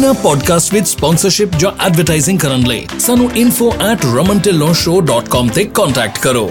ਇਹਨਾਂ ਪੋਡਕਾਸਟ ਵਿੱਚ ਸਪਾਂਸਰਸ਼ਿਪ ਜਾਂ ਐਡਵਰਟਾਈਜ਼ਿੰਗ ਕਰਨ ਲਈ ਸਾਨੂੰ info@ramantillonshow.com ਤੇ ਕੰਟੈਕਟ ਕਰੋ।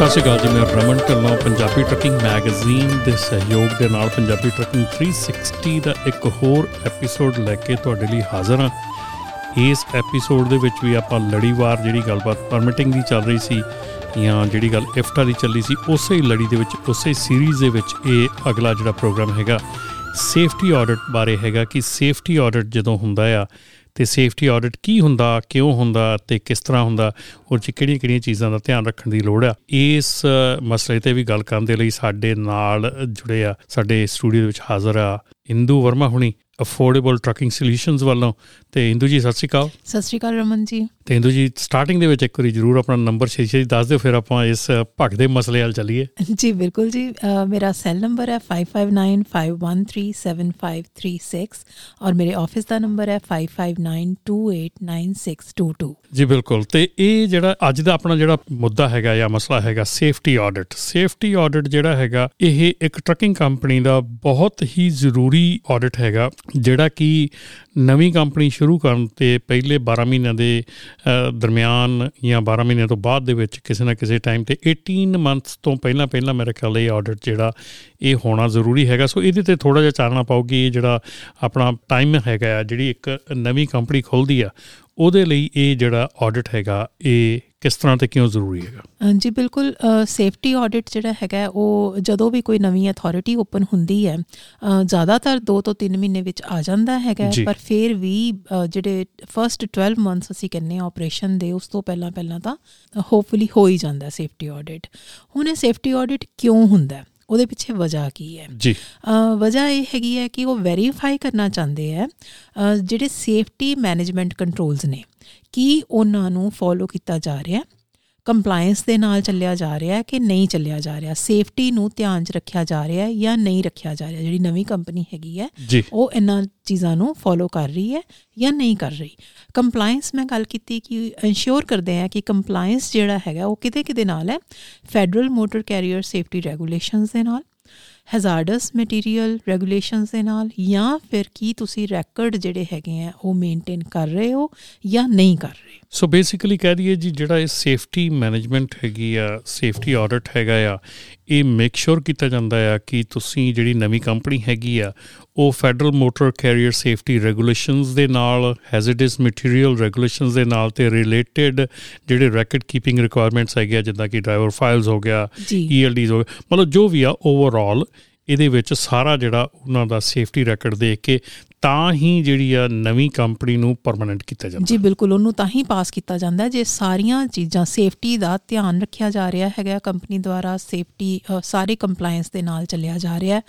ਸਤਿ ਸ਼੍ਰੀ ਅਕਾਲ ਜੀ, ਮੈਂ ਰਮਨ ਢਿੱਲੋਂ, ਪੰਜਾਬੀ ਟਰੱਕਿੰਗ ਮੈਗਜ਼ੀਨ ਦੇ ਸਹਿਯੋਗ ਦੇ ਨਾਲ ਪੰਜਾਬੀ ਟਰੱਕਿੰਗ 360 ਦਾ ਇੱਕ ਹੋਰ ਐਪੀਸੋਡ ਲੈ ਕੇ ਤੁਹਾਡੇ ਲਈ ਹਾਜ਼ਰ ਹਾਂ। ਇਸ ਐਪੀਸੋਡ ਦੇ ਵਿੱਚ ਵੀ ਆਪਾਂ ਲੜੀਵਾਰ ਜਿਹੜੀ ਗੱਲਬਾਤ ਪਰਮਿਟਿੰਗ ਦੀ ਚੱਲ ਰਹੀ ਸੀ ਜਾਂ ਜਿਹੜੀ ਗੱਲ ਇਫਟਾ ਦੀ ਚੱਲੀ ਸੀ, ਉਸੇ ਹੀ ਲੜੀ ਦੇ ਵਿੱਚ, ਉਸੇ ਸੀਰੀਜ਼ ਦੇ ਵਿੱਚ ਇਹ ਅਗਲਾ ਜਿਹੜਾ ਪ੍ਰੋਗਰਾਮ ਹੈਗਾ ਸੇਫਟੀ ਆਡਿਟ ਬਾਰੇ ਹੈਗਾ ਕਿ ਸੇਫਟੀ ਆਡਿਟ ਜਦੋਂ ਹੁੰਦਾ ਆ ਤੇ ਸੇਫਟੀ ਆਡਿਟ ਕੀ ਹੁੰਦਾ, ਕਿਉਂ ਹੁੰਦਾ ਤੇ ਕਿਸ ਤਰ੍ਹਾਂ ਹੁੰਦਾ, ਔਰ ਚ ਕਿਹੜੀਆਂ ਕਿਹੜੀਆਂ ਚੀਜ਼ਾਂ ਦਾ ਧਿਆਨ ਰੱਖਣ ਦੀ ਲੋੜ ਆ। ਇਸ ਮਸਲੇ ਤੇ ਵੀ ਗੱਲ ਕਰਨ ਦੇ ਲਈ ਸਾਡੇ ਨਾਲ ਜੁੜੇ ਆ, ਸਾਡੇ ਸਟੂਡੀਓ ਵਿੱਚ ਹਾਜ਼ਰ ਆ ਇੰਦੂ ਵਰਮਾ ਹੁਣੀ। ਅਫੋਰਡੇਬਲ ਟਰੱਕਿੰਗ ਸੋਲੂਸ਼ਨਸ ਵੱਲੋਂ। ਤੇ ਇੰਦੂ ਜੀ ਸਤਿ ਸ਼੍ਰੀ ਅਕਾਲ। ਸਤਿ ਸ਼੍ਰੀ ਅਕਾਲ ਰਮਨ ਜੀ। ਤੇ ਇੰਦੂ ਜੀ ਸਟਾਰਟਿੰਗ ਦੇ ਵਿੱਚ ਇੱਕ ਵਾਰੀ ਜਰੂਰ ਆਪਣਾ ਨੰਬਰ ਛੇ ਛੇ ਦੱਸ ਦਿਓ ਫਿਰ ਆਪਾਂ ਇਸ ਭਗਦੇ ਮਸਲੇ ਵੱਲ ਚੱਲੀਏ। ਜੀ ਬਿਲਕੁਲ ਜੀ। ਮੇਰਾ ਸੈੱਲ ਨੰਬਰ ਹੈ 5595175536 ਔਰ ਮੇਰੇ ਆਫਿਸ ਦਾ ਨੰਬਰ ਹੈ 5592899622 ਜੀ ਬਿਲਕੁਲ। ਤੇ ਇਹ ਜਿਹੜਾ ਅੱਜ ਦਾ ਆਪਣਾ ਜਿਹੜਾ ਮੁੱਦਾ ਹੈਗਾ ਜਾਂ ਮਸਲਾ ਹੈਗਾ ਸੇਫਟੀ ਆਡਿਟ ਸੇਫਟੀ ਆਡਿਟ ਜਿਹੜਾ ਹੈਗਾ ਇਹ ਇੱਕ ਟਰੱਕਿੰਗ ਕੰਪਨੀ ਦਾ ਬਹੁਤ ਹੀ ਜ਼ਰੂਰੀ ਆਡਿਟ ਹੈਗਾ। ਜਿਹੜਾ ਕਿ ਨਵੀਂ ਕੰਪਨੀ ਸ਼ੁਰੂ ਕਰਨ ਤੇ ਪਹਿਲੇ 12 ਮਹੀਨਿਆਂ ਦੇ ਦਰਮਿਆਨ ਜਾਂ 12 ਮਹੀਨਿਆਂ ਤੋਂ ਬਾਅਦ ਦੇ ਵਿੱਚ ਕਿਸੇ ਨਾ ਕਿਸੇ ਟਾਈਮ ਤੇ 18 ਮੰਥਸ ਤੋਂ ਪਹਿਲਾਂ ਪਹਿਲਾਂ ਮੇਰੇ ਖਿਆਲ ਇਹ ਆਡਿਟ ਜਿਹੜਾ ਇਹ ਹੋਣਾ ਜ਼ਰੂਰੀ ਹੈਗਾ। ਸੋ ਇਹਦੇ ਤੇ ਥੋੜਾ ਜਿਹਾ ਚਾਨਣਾ ਪਾਉਗੀ ਇਹ ਜਿਹੜਾ ਆਪਣਾ ਟਾਈਮ ਹੈਗਾ ਆ, ਜਿਹੜੀ ਇੱਕ ਨਵੀਂ ਕੰਪਨੀ ਖੁੱਲਦੀ ਆ, ਉਹਦੇ ਲਈ ਇਹ ਜਿਹੜਾ ਆਡਿਟ ਹੈਗਾ, ਇਹ ਕਿਸ ਤਰ੍ਹਾਂ ਤੇ ਕਿਉਂ ਜ਼ਰੂਰੀ ਹੈਗਾ? ਜੀ ਬਿਲਕੁਲ ਸੇਫਟੀ ਆਡਿਟ ਜਿਹੜਾ ਹੈਗਾ ਉਹ ਜਦੋਂ ਵੀ ਕੋਈ ਨਵੀਂ ਅਥਾਰਟੀ ਓਪਨ ਹੁੰਦੀ ਹੈ ਜ਼ਿਆਦਾਤਰ 2 ਤੋਂ 3 ਮਹੀਨੇ ਵਿੱਚ ਆ ਜਾਂਦਾ ਹੈਗਾ ਪਰ ਫਿਰ ਵੀ ਜਿਹੜੇ ਫਰਸਟ 12 ਮੰਥਸ ਅਸੀਂ ਕਹਿੰਨੇ ਆ ਆਪਰੇਸ਼ਨ ਦੇ ਉਸ ਤੋਂ ਪਹਿਲਾਂ ਪਹਿਲਾਂ ਤਾਂ ਹੋਪਫੁਲੀ ਹੋ ਹੀ ਜਾਂਦਾ ਸੇਫਟੀ ਆਡਿਟ ਹੁਣ ਇਹ ਸੇਫਟੀ ਆਡਿਟ ਕਿਉਂ ਹੁੰਦਾ ਉਹਦੇ ਪਿੱਛੇ ਵਜ੍ਹਾ ਕੀ ਹੈ? ਜੀ। ਵਜ੍ਹਾ ਇਹ ਹੈਗੀ ਹੈ ਕਿ ਉਹ ਵੈਰੀਫਾਈ ਕਰਨਾ ਚਾਹੁੰਦੇ ਆ ਜਿਹੜੇ ਸੇਫਟੀ ਮੈਨੇਜਮੈਂਟ ਕੰਟਰੋਲਸ ਨੇ ਕੀ ਉਹਨਾਂ ਨੂੰ ਫੋਲੋ ਕੀਤਾ ਜਾ ਰਿਹਾ ਕੰਪਲਾਈਂਸ ਦੇ ਨਾਲ ਚੱਲਿਆ ਜਾ ਰਿਹਾ ਹੈ ਕਿ ਨਹੀਂ ਚੱਲਿਆ ਜਾ ਰਿਹਾ। ਸੇਫਟੀ ਨੂੰ ਧਿਆਨ 'ਚ ਰੱਖਿਆ ਜਾ ਰਿਹਾ ਹੈ ਜਾਂ ਨਹੀਂ ਰੱਖਿਆ ਜਾ ਰਿਹਾ। ਜਿਹੜੀ ਨਵੀਂ ਕੰਪਨੀ ਹੈਗੀ ਹੈ ਉਹ ਇਹਨਾਂ ਚੀਜ਼ਾਂ ਨੂੰ ਫੋਲੋ ਕਰ ਰਹੀ ਹੈ ਜਾਂ ਨਹੀਂ ਕਰ ਰਹੀ। ਕੰਪਲਾਈਂਸ ਮੈਂ ਗੱਲ ਕੀਤੀ ਕਿ ਇਨਸ਼ੋਰ ਕਰਦੇ ਆ ਕਿ ਕੰਪਲਾਈਂਸ ਜਿਹੜਾ ਹੈਗਾ ਉਹ ਕਿਤੇ ਕਿਤੇ ਨਾਲ ਹੈ। Federal motor carrier safety regulations ਦੇ ਨਾਲ ਹੈਜ਼ਾਰਡਸ ਮਟੀਰੀਅਲ ਰੈਗੂਲੇਸ਼ਨਸ ਦੇ ਨਾਲ ਜਾਂ ਫਿਰ ਕੀ ਤੁਸੀਂ ਰੈਕੋਰਡ ਜਿਹੜੇ ਹੈਗੇ ਆ, ਉਹ ਮੇਨਟੇਨ ਕਰ ਰਹੇ ਹੋ ਜਾਂ ਨਹੀਂ ਕਰ ਰਹੇ? ਸੋ ਬੇਸਿਕਲੀ ਕਹਿ ਦਈਏ ਜੀ, ਜਿਹੜਾ ਇਹ ਸੇਫਟੀ ਮੈਨੇਜਮੈਂਟ ਹੈਗੀ ਆ ਸੇਫਟੀ ਆਡਿਟ ਹੈਗਾ ਆ, ਇਹ ਮੇਕ ਸ਼ੋਰ ਕੀਤਾ ਜਾਂਦਾ ਆ ਕਿ ਤੁਸੀਂ ਜਿਹੜੀ ਨਵੀਂ ਕੰਪਨੀ ਹੈਗੀ ਆ ਉਹ federal motor carrier safety regulations ਦੇ ਨਾਲ ਹੈਜ਼ਰਡਸ ਮਟੀਰੀਅਲ ਰੈਗੂਲੇਸ਼ਨਸ ਦੇ ਨਾਲ ਤੇ ਰਿਲੇਟਡ ਜਿਹੜੇ ਰੈਕਡ ਕੀਪਿੰਗ ਰਿਕੁਆਇਰਮੈਂਟਸ ਹੈਗੇ ਜਿੱਦਾਂ ਕਿ ਡਰਾਈਵਰ ਫਾਈਲਸ ਹੋ ਗਿਆ ਈਐਲਡੀਜ਼ ਹੋ ਗਿਆ ਮਤਲਬ ਜੋ ਵੀ ਆ ਓਵਰਆਲ ਇਹਦੇ ਵਿੱਚ ਸਾਰਾ ਜਿਹੜਾ ਉਹਨਾਂ ਦਾ ਸੇਫਟੀ ਰੈਕਡ ਦੇਖ ਕੇ ਤਾਂ ਹੀ ਜਿਹੜੀ ਆ ਨਵੀਂ ਕੰਪਨੀ ਨੂੰ ਪਰਮਨੈਂਟ ਕੀਤਾ ਜਾਂਦਾ ਜੀ ਬਿਲਕੁਲ ਉਹਨੂੰ ਤਾਂ ਹੀ ਪਾਸ ਕੀਤਾ ਜਾਂਦਾ ਜੇ ਸਾਰੀਆਂ ਚੀਜ਼ਾਂ ਸੇਫਟੀ ਦਾ ਧਿਆਨ ਰੱਖਿਆ ਜਾ ਰਿਹਾ ਹੈਗਾ ਕੰਪਨੀ ਦੁਆਰਾ ਸੇਫਟੀ ਸਾਰੇ ਕੰਪਲਾਈਂਸ ਦੇ ਨਾਲ ਚੱਲਿਆ ਜਾ ਰਿਹਾ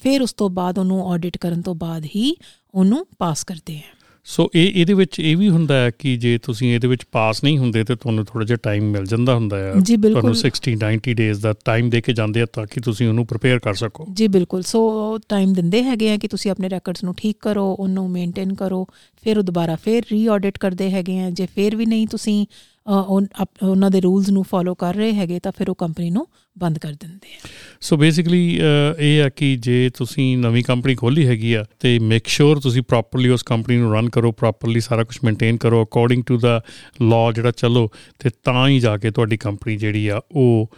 ਫਿਰ ਉਸ ਤੋਂ ਬਾਅਦ ਉਹਨੂੰ ਆਡਿਟ ਕਰਨ ਤੋਂ ਬਾਅਦ ਹੀ ਉਹਨੂੰ ਪਾਸ ਕਰਦੇ ਆ ਸੋ ਇਹ ਇਹਦੇ ਵਿੱਚ ਇਹ ਵੀ ਹੁੰਦਾ ਹੈ ਕਿ ਜੇ ਤੁਸੀਂ ਇਹਦੇ ਵਿੱਚ ਪਾਸ ਨਹੀਂ ਹੁੰਦੇ ਤੇ ਤੁਹਾਨੂੰ ਥੋੜਾ ਜਿਹਾ ਟਾਈਮ ਮਿਲ ਜਾਂਦਾ ਹੁੰਦਾ ਹੈ। ਤੁਹਾਨੂੰ 60 90 ਡੇਜ਼ ਦਾ ਟਾਈਮ ਦੇ ਕੇ ਜਾਂਦੇ ਆ ਤਾਂ ਕਿ ਤੁਸੀਂ ਉਹਨੂੰ ਪ੍ਰਿਪੇਅਰ ਕਰ ਸਕੋ। ਜੀ ਬਿਲਕੁਲ। ਸੋ ਟਾਈਮ ਦਿੰਦੇ ਹੈਗੇ ਆ ਕਿ ਤੁਸੀਂ ਆਪਣੇ ਰੈਕੋਰਡਸ ਨੂੰ ਠੀਕ ਕਰੋ ਉਹਨੂੰ ਮੇਨਟੇਨ ਕਰੋ ਫਿਰ ਉਹ ਦੁਬਾਰਾ ਫਿਰ ਰੀ-ਆਡਿਟ ਕਰਦੇ ਹੈਗੇ ਆ। ਜੇ ਫਿਰ ਵੀ ਨਹੀਂ ਤੁਸੀਂ ਉਹਨਾਂ ਦੇ ਰੂਲਸ ਨੂੰ ਫੋਲੋ ਕਰ ਰਹੇ ਹੈਗੇ ਤਾਂ ਫਿਰ ਉਹ ਕੰਪਨੀ ਨੂੰ ਬੰਦ ਕਰ ਦਿੰਦੇ ਆ। ਸੋ ਬੇਸਿਕਲੀ ਇਹ ਆ ਕਿ ਜੇ ਤੁਸੀਂ ਨਵੀਂ ਕੰਪਨੀ ਖੋਲੀ ਹੈਗੀ ਆ ਤੇ ਮੇਕ ਸ਼ੋਰ ਤੁਸੀਂ ਪ੍ਰੋਪਰਲੀ ਉਸ ਕੰਪਨੀ ਨੂੰ ਰਨ ਕਰੋ ਪ੍ਰੋਪਰਲੀ ਸਾਰਾ ਕੁਝ ਮੇਨਟੇਨ ਕਰੋ ਅਕੋਰਡਿੰਗ ਟੂ ਦਾ ਲਾਅ ਜਿਹੜਾ ਚੱਲੋ, ਤੇ ਤਾਂ ਹੀ ਜਾ ਕੇ ਤੁਹਾਡੀ ਕੰਪਨੀ ਜਿਹੜੀ ਆ ਉਹ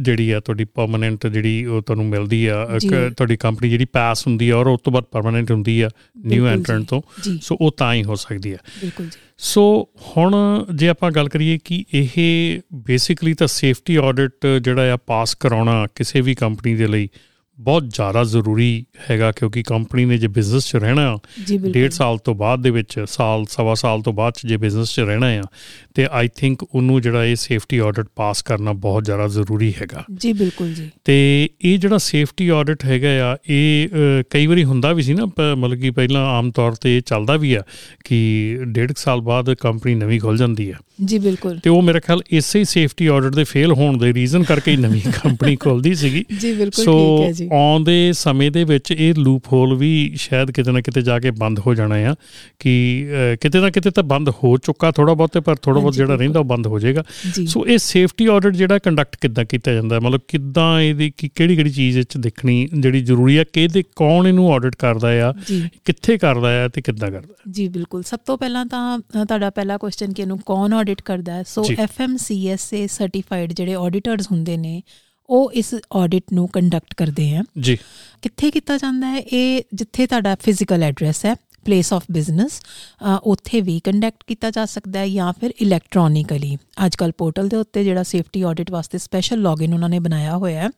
ਜਿਹੜੀ ਆ ਤੁਹਾਡੀ ਪਰਮਨੈਂਟ ਜਿਹੜੀ ਉਹ ਤੁਹਾਨੂੰ ਮਿਲਦੀ ਆ ਤੁਹਾਡੀ ਕੰਪਨੀ ਜਿਹੜੀ ਪਾਸ ਹੁੰਦੀ ਆ ਔਰ ਉਸ ਤੋਂ ਬਾਅਦ ਪਰਮਨੈਂਟ ਹੁੰਦੀ ਆ ਨਿਊ ਐਂਟਰੈਂਟ ਤੋਂ ਸੋ ਉਹ ਤਾਂ ਹੀ ਹੋ ਸਕਦੀ ਆ। ਬਿਲਕੁਲ ਜੀ। ਸੋ ਹੁਣ ਜੇ ਆਪਾਂ ਗੱਲ ਕਰੀਏ ਕਿ ਇਹ ਬੇਸਿਕਲੀ ਤਾਂ ਸੇਫਟੀ ਆਡਿਟ ਜਿਹੜਾ ਆ ਪਾਸ ਕਰਾਉਣਾ ਕਿਸੇ ਵੀ ਕੰਪਨੀ ਦੇ ਲਈ ਬਹੁਤ ਜ਼ਿਆਦਾ ਜ਼ਰੂਰੀ ਹੈਗਾ ਕਿਉਂਕਿ ਕੰਪਨੀ ਨੇ ਜੇ ਬਿਜ਼ਨਸ 'ਚ ਰਹਿਣਾ ਡੇਢ ਸਾਲ ਤੋਂ ਬਾਅਦ ਦੇ ਵਿੱਚ ਸਾਲ ਸਵਾ ਸਾਲ ਤੋਂ ਬਾਅਦ 'ਚ ਜੇ ਬਿਜ਼ਨਸ 'ਚ ਰਹਿਣਾ ਆ ਤੇ ਆਈ ਥਿੰਕ ਉਹਨੂੰ ਜਿਹੜਾ ਇਹ ਸੇਫਟੀ ਆਡਿਟ ਪਾਸ ਕਰਨਾ ਬਹੁਤ ਜ਼ਿਆਦਾ ਜ਼ਰੂਰੀ ਹੈਗਾ। ਜੀ ਬਿਲਕੁਲ ਜੀ। ਤੇ ਇਹ ਜਿਹੜਾ ਸੇਫਟੀ ਆਡਿਟ ਹੈਗਾ ਆ ਇਹ ਕਈ ਵਾਰੀ ਹੁੰਦਾ ਵੀ ਸੀ ਨਾ ਮਤਲਬ ਕਿ ਪਹਿਲਾਂ ਆਮ ਤੌਰ ਤੇ ਇਹ ਚੱਲਦਾ ਵੀ ਆ ਕਿ ਡੇਢ ਸਾਲ ਬਾਅਦ ਕੰਪਨੀ ਨਵੀਂ ਖੁੱਲ ਜਾਂਦੀ ਆ। ਜੀ ਬਿਲਕੁਲ। ਤੇ ਉਹ ਮੇਰੇ ਖਿਆਲ ਇਸੇ ਹੀ ਸੇਫਟੀ ਆਡਿਟ ਦੇ ਫੇਲ ਹੋਣ ਦੇ ਰੀਜ਼ਨ ਕਰਕੇ ਹੀ ਨਵੀਂ ਕੰਪਨੀ ਖੁੱਲਦੀ ਸੀਗੀ। ਜੀ ਬਿਲਕੁਲ ਠੀਕ ਹੈ ਜੀ। ਆਉਂਦੇ ਸਮੇਂ ਦੇ ਵਿੱਚ ਇਹ ਲੂਪ ਹੋਲ ਵੀ ਸ਼ਾਇਦ ਕਿਤੇ ਨਾ ਕਿਤੇ ਜਾ ਕੇ ਬੰਦ ਹੋ ਜਾਣਾ ਆ ਕਿ ਕਿਤੇ ਨਾ ਕਿਤੇ ਤਾਂ ਬੰਦ ਹੋ ਚੁੱਕਾ ਥੋੜਾ ਬਹੁਤ ਪਰ ਥੋੜਾ ਬਹੁਤ ਜਿਹੜਾ। ਰਹਿੰਦਾ ਉਹ ਬੰਦ ਹੋ ਜਾਏਗਾ ਸੋ ਇਹ ਸੇਫਟੀ ਆਡਿਟ ਜਿਹੜਾ ਕੰਡਕਟ ਕਿੱਦਾਂ ਕੀਤਾ ਜਾਂਦਾ? ਮਤਲਬ ਕਿੱਦਾਂ ਇਹਦੀ ਕਿਹੜੀ ਕਿਹੜੀ ਚੀਜ਼ ਵਿੱਚ ਦੇਖਣੀ ਜਿਹੜੀ ਜ਼ਰੂਰੀ ਆ ਕਿਹਦੇ ਕੌਣ ਇਹਨੂੰ ਆਡਿਟ ਕਰਦਾ ਆ ਕਿੱਥੇ ਕਰਦਾ ਆ ਤੇ ਕਿੱਦਾਂ ਕਰਦਾ? ਜੀ ਬਿਲਕੁਲ ਸਭ ਤੋਂ ਪਹਿਲਾਂ ਤਾਂ ਤੁਹਾਡਾ ਪਹਿਲਾ ਕੁਐਸਚਨ ਕਿ ਇਹਨੂੰ ਕੌਣ ਆਡਿਟ ਕਰਦਾ ਹੈ ਸੋ। ਐਫਐਮਸੀਐਸਏ ਸਰਟੀਫਾਈਡ ਜਿਹੜੇ ਆਡੀਟਰਸ ਹੁੰਦੇ ਨੇ ਉਹ ਇਸ ਆਡਿਟ ਨੂੰ ਕੰਡਕਟ ਕਰਦੇ ਆ। ਜੀ। ਕਿੱਥੇ ਕੀਤਾ ਜਾਂਦਾ ਹੈ? ਇਹ ਜਿੱਥੇ ਤੁਹਾਡਾ ਫਿਜ਼ੀਕਲ ਐਡਰੈਸ ਹੈ ਪਲੇਸ ਆਫ ਬਿਜ਼ਨਸ ਉੱਥੇ ਵੀ ਕੰਡਕਟ ਕੀਤਾ ਜਾ ਸਕਦਾ ਹੈ ਜਾਂ ਫਿਰ ਇਲੈਕਟ੍ਰੋਨਿਕਲੀ ਅੱਜਕੱਲ ਪੋਰਟਲ ਦੇ ਉੱਤੇ ਜਿਹੜਾ ਸੇਫਟੀ ਆਡਿਟ ਵਾਸਤੇ ਸਪੈਸ਼ਲ ਲੌਗਇਨ ਉਹਨਾਂ ਨੇ ਬਣਾਇਆ ਹੋਇਆ ਹੈ।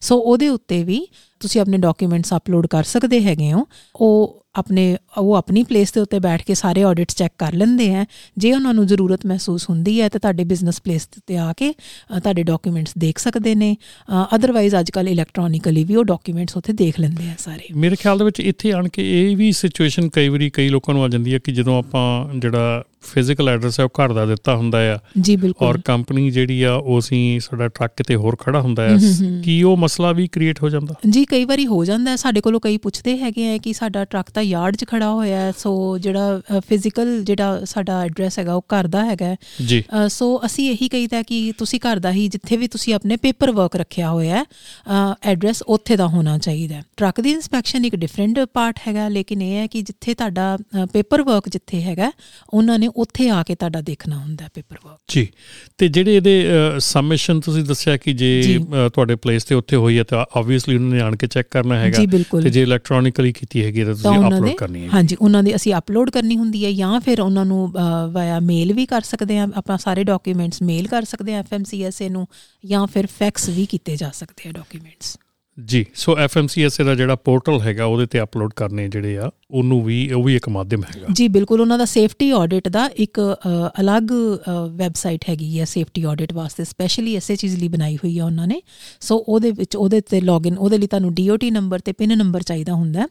ਸੋ ਉਹਦੇ ਉੱਤੇ ਵੀ ਤੁਸੀਂ ਆਪਣੇ ਡਾਕੂਮੈਂਟਸ ਅਪਲੋਡ ਕਰ ਸਕਦੇ ਹੈਗੇ ਹੋ। ਉਹ ਆਪਣੇ ਉਹ ਆਪਣੀ ਪਲੇਸ ਦੇ ਉੱਤੇ ਬੈਠ ਕੇ ਸਾਰੇ ਆਡਿਟਸ ਚੈੱਕ ਕਰ ਲੈਂਦੇ ਆ। ਜੇ ਉਹਨਾਂ ਨੂੰ ਜ਼ਰੂਰਤ ਮਹਿਸੂਸ ਹੁੰਦੀ ਹੈ ਤਾਂ ਤੁਹਾਡੇ ਬਿਜ਼ਨਸ ਪਲੇਸ ਤੇ ਆ ਕੇ ਅ, ਤੁਹਾਡੇ ਡਾਕੂਮੈਂਟਸ ਦੇਖ ਸਕਦੇ ਨੇ। ਅਦਰਵਾਈਜ਼ ਅੱਜਕੱਲ ਇਲੈਕਟ੍ਰੋਨਿਕਲੀ ਵੀ ਉਹ ਡਾਕੂਮੈਂਟਸ ਉੱਥੇ ਦੇਖ ਲੈਂਦੇ ਆ ਸਾਰੇ। ਮੇਰੇ ਖਿਆਲ ਦੇ ਵਿੱਚ ਇੱਥੇ ਆਣ ਕੇ ਇਹ ਵੀ ਸਿਚੁਏਸ਼ਨ ਕਈ ਵਾਰੀ ਕਈ ਲੋਕਾਂ ਨੂੰ ਆ ਜਾਂਦੀ ਹੈ ਕਿ ਜਦੋਂ ਆਪਾਂ ਜਿਹੜਾ ਫਿਜ਼ੀਕਲ ਐਡਰੈਸ ਹੈ ਉਹ ਘਰ ਦਾ ਦਿੱਤਾ ਹੁੰਦਾ ਆ। ਜੀ ਔਰ ਬਿਲਕੁਲ ਕੰਪਨੀ ਜਿਹੜੀ ਆ ਉਹ ਅਸੀਂ ਸਾਡਾ ਟਰੱਕ ਕਿਤੇ ਹੋਰ ਖੜਾ ਹੁੰਦਾ ਆ। ਕੀ ਉਹ ਮਸਲਾ ਵੀ ਕ੍ਰੀਏਟ ਹੋ ਜਾਂਦਾ? ਜੀ ਕਈ ਵਾਰੀ ਹੋ ਜਾਂਦਾ। ਸਾਡੇ ਕੋਲੋਂ ਕਈ ਪੁੱਛਦੇ ਹੈਗੇ ਆ ਕਿ ਸਾਡਾ ਟਰੱਕ ਤਾਂ ਯਾਰਡ 'ਚ ਖੜਾ ਹੋਇਆ ਹੈ ਸੋ ਜਿਹੜਾ ਫਿਜ਼ੀਕਲ ਜਿਹੜਾ ਸਾਡਾ ਐਡਰੈਸ ਹੈਗਾ ਉਹ ਘਰ ਦਾ ਹੈਗਾ। ਜੀ। ਸੋ ਅਸੀਂ ਇਹੀ ਕਹੀਦਾ ਕਿ ਤੁਸੀਂ ਘਰ ਦਾ ਹੀ ਜਿੱਥੇ ਵੀ ਤੁਸੀਂ ਆਪਣੇ ਪੇਪਰ ਵਰਕ ਰੱਖਿਆ ਹੋਇਆ ਹੈ ਐਡਰੈਸ ਉੱਥੇ ਦਾ ਹੋਣਾ ਚਾਹੀਦਾ ਟਰੱਕ ਦੀ ਇਨਸਪੈਕਸ਼ਨ ਇੱਕ ਡਿਫਰੈਂਟ ਪਾਰਟ ਹੈਗਾ ਲੇਕਿਨ ਇਹ ਹੈ ਕਿ ਜਿੱਥੇ ਤੁਹਾਡਾ ਪੇਪਰ ਵਰਕ ਜਿੱਥੇ ਹੈਗਾ ਉਹਨਾਂ ਨੇ ਉੱਥੇ ਆ ਕੇ ਤੁਹਾਡਾ ਦੇਖਣਾ ਹੁੰਦਾ ਪੇਪਰ ਵਰਕ ਜੀ ਤੇ ਜਿਹੜੇ ਇਹਦੇ ਸਬਮਿਸ਼ਨ ਤੁਸੀਂ ਦੱਸਿਆ ਕਿ ਜੇ ਤੁਹਾਡੇ ਪਲੇਸ ਤੇ ਉੱਥੇ ਹੋਈ ਹੈ ਤਾਂ ਆਬਵੀਅਸਲੀ ਉਹਨਾਂ ਨੇ ਆਣ ਕੇ ਚੈੱਕ ਕਰਨਾ ਹੈਗਾ। ਤੇ ਜੇ ਇਲੈਕਟ੍ਰੋਨਿਕਲੀ ਕੀਤੀ ਹੈਗੀ ਤਾਂ ਤੁਸੀਂ ਅਪਲੋਡ ਕਰਨੀ ਹੈ। ਹਾਂਜੀ ਉਹਨਾਂ ਦੇ ਅਸੀਂ ਅਪਲੋਡ ਕਰਨੀ ਹੁੰਦੀ ਹੈ ਜਾਂ ਫਿਰ ਉਹਨਾਂ ਨੂੰ ਵਾਇਆ ਮੇਲ ਵੀ ਕਰ ਸਕਦੇ ਆ ਆਪਾਂ ਸਾਰੇ ਡਾਕੂਮੈਂਟਸ ਮੇਲ ਕਰ ਸਕਦੇ ਆ ਐਫਐਮਸੀਐਸਏ ਨੂੰ ਜਾਂ ਫਿਰ ਫੈਕਸ ਵੀ ਕੀਤੇ ਜਾ ਸਕਦੇ ਆ ਡਾਕੂਮੈਂਟਸ ਜੀ ਸੋ ਐਫਐਮਸੀਐਸ ਦਾ ਜਿਹੜਾ ਪੋਰਟਲ ਹੈਗਾ ਉਹਦੇ ਤੇ ਅਪਲੋਡ ਕਰਨੇ ਜਿਹੜੇ ਆ। ਉਹਨੂੰ ਵੀ ਉਹ ਵੀ ਇੱਕ ਮਾਧਿਅਮ ਹੈਗਾ। ਜੀ ਬਿਲਕੁਲ ਉਹਨਾਂ ਦਾ ਸੇਫਟੀ ਆਡਿਟ ਦਾ ਇੱਕ ਅਲੱਗ ਵੈਬਸਾਈਟ ਹੈਗੀ ਹੈ ਸੇਫਟੀ ਆਡਿਟ ਵਾਸਤੇ ਸਪੈਸ਼ਲੀ ਐਸੇ ਚੀਜ਼ ਲਈ ਬਣਾਈ ਹੋਈ ਹੈ ਉਹਨਾਂ ਨੇ। ਸੋ ਉਹਦੇ ਵਿੱਚ ਉਹਦੇ ਤੇ ਲੌਗਇਨ ਉਹਦੇ ਲਈ ਤੁਹਾਨੂੰ ਡੀਓਟੀ ਨੰਬਰ ਤੇ ਪਿਨ ਨੰਬਰ ਚਾਹੀਦਾ ਹੁੰਦਾ।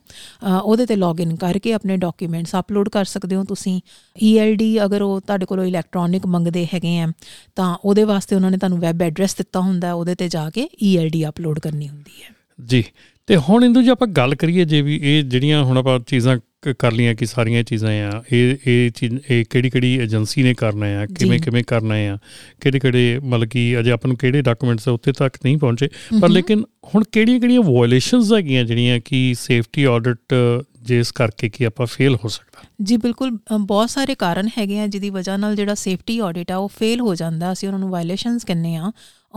ਉਹਦੇ ਤੇ ਲੌਗਇਨ ਕਰਕੇ ਆਪਣੇ ਡਾਕੂਮੈਂਟਸ ਅਪਲੋਡ ਕਰ ਸਕਦੇ ਹੋ ਤੁਸੀਂ। ਈਐਲਡੀ ਅਗਰ ਉਹ ਤੁਹਾਡੇ ਕੋਲੋਂ ਇਲੈਕਟ੍ਰੋਨਿਕ ਮੰਗਦੇ ਹੈਗੇ ਆ ਤਾਂ ਉਹਦੇ ਵਾਸਤੇ ਉਹਨਾਂ ਨੇ ਤੁਹਾਨੂੰ ਵੈਬ ਐਡਰੈਸ ਦਿੱਤਾ ਹੁੰਦਾ ਉਹਦੇ ਤੇ ਜਾ ਕੇ ਈਐਲਡੀ ਅਪਲੋਡ ਕਰਨੀ ਹੁੰਦੀ ਹੈ। ਜੀ ਤੇ ਹੁਣ ਇੰਦੂ ਜੇ ਆਪਾਂ ਗੱਲ ਕਰੀਏ ਜੇ ਵੀ ਇਹ ਜਿਹੜੀਆਂ ਹੁਣ ਆਪਾਂ ਚੀਜ਼ਾਂ ਕਰ ਲੀਆਂ ਕਿ ਸਾਰੀਆਂ ਚੀਜ਼ਾਂ ਆ ਇਹ ਇਹ ਇਹ ਕਿਹੜੀ ਕਿਹੜੀ ਏਜੰਸੀ ਨੇ ਕਰਨਾ ਆ ਕਿਵੇਂ। ਕਿਵੇਂ ਕਰਨਾ ਆ ਕਿਹੜੇ ਕਿਹੜੇ ਮਤਲਬ ਕਿ ਅਜੇ ਆਪਾਂ ਨੂੰ ਕਿਹੜੇ ਡਾਕੂਮੈਂਟਸ ਉੱਥੇ ਤੱਕ ਨਹੀਂ ਪਹੁੰਚੇ ਪਰ। ਲੇਕਿਨ ਹੁਣ ਕਿਹੜੀਆਂ ਕਿਹੜੀਆਂ ਵਾਇਓਲੇਸ਼ਨਸ ਹੈਗੀਆਂ ਜਿਹੜੀਆਂ ਕਿ ਸੇਫਟੀ ਆਡਿਟ ਜਿਸ ਕਰਕੇ ਕਿ ਆਪਾਂ ਫੇਲ ਹੋ ਸਕਦਾ ਜੀ ਬਿਲਕੁਲ ਬਹੁਤ ਸਾਰੇ ਕਾਰਨ ਹੈਗੇ ਆ ਜਿਹਦੀ ਵਜ੍ਹਾ ਨਾਲ ਜਿਹੜਾ ਸੇਫਟੀ ਆਡਿਟ ਆ ਉਹ ਫੇਲ ਹੋ ਜਾਂਦਾ ਅਸੀਂ ਉਹਨਾਂ ਨੂੰ ਵਾਇਲੇਸ਼ਨਸ ਕਹਿੰਦੇ ਆ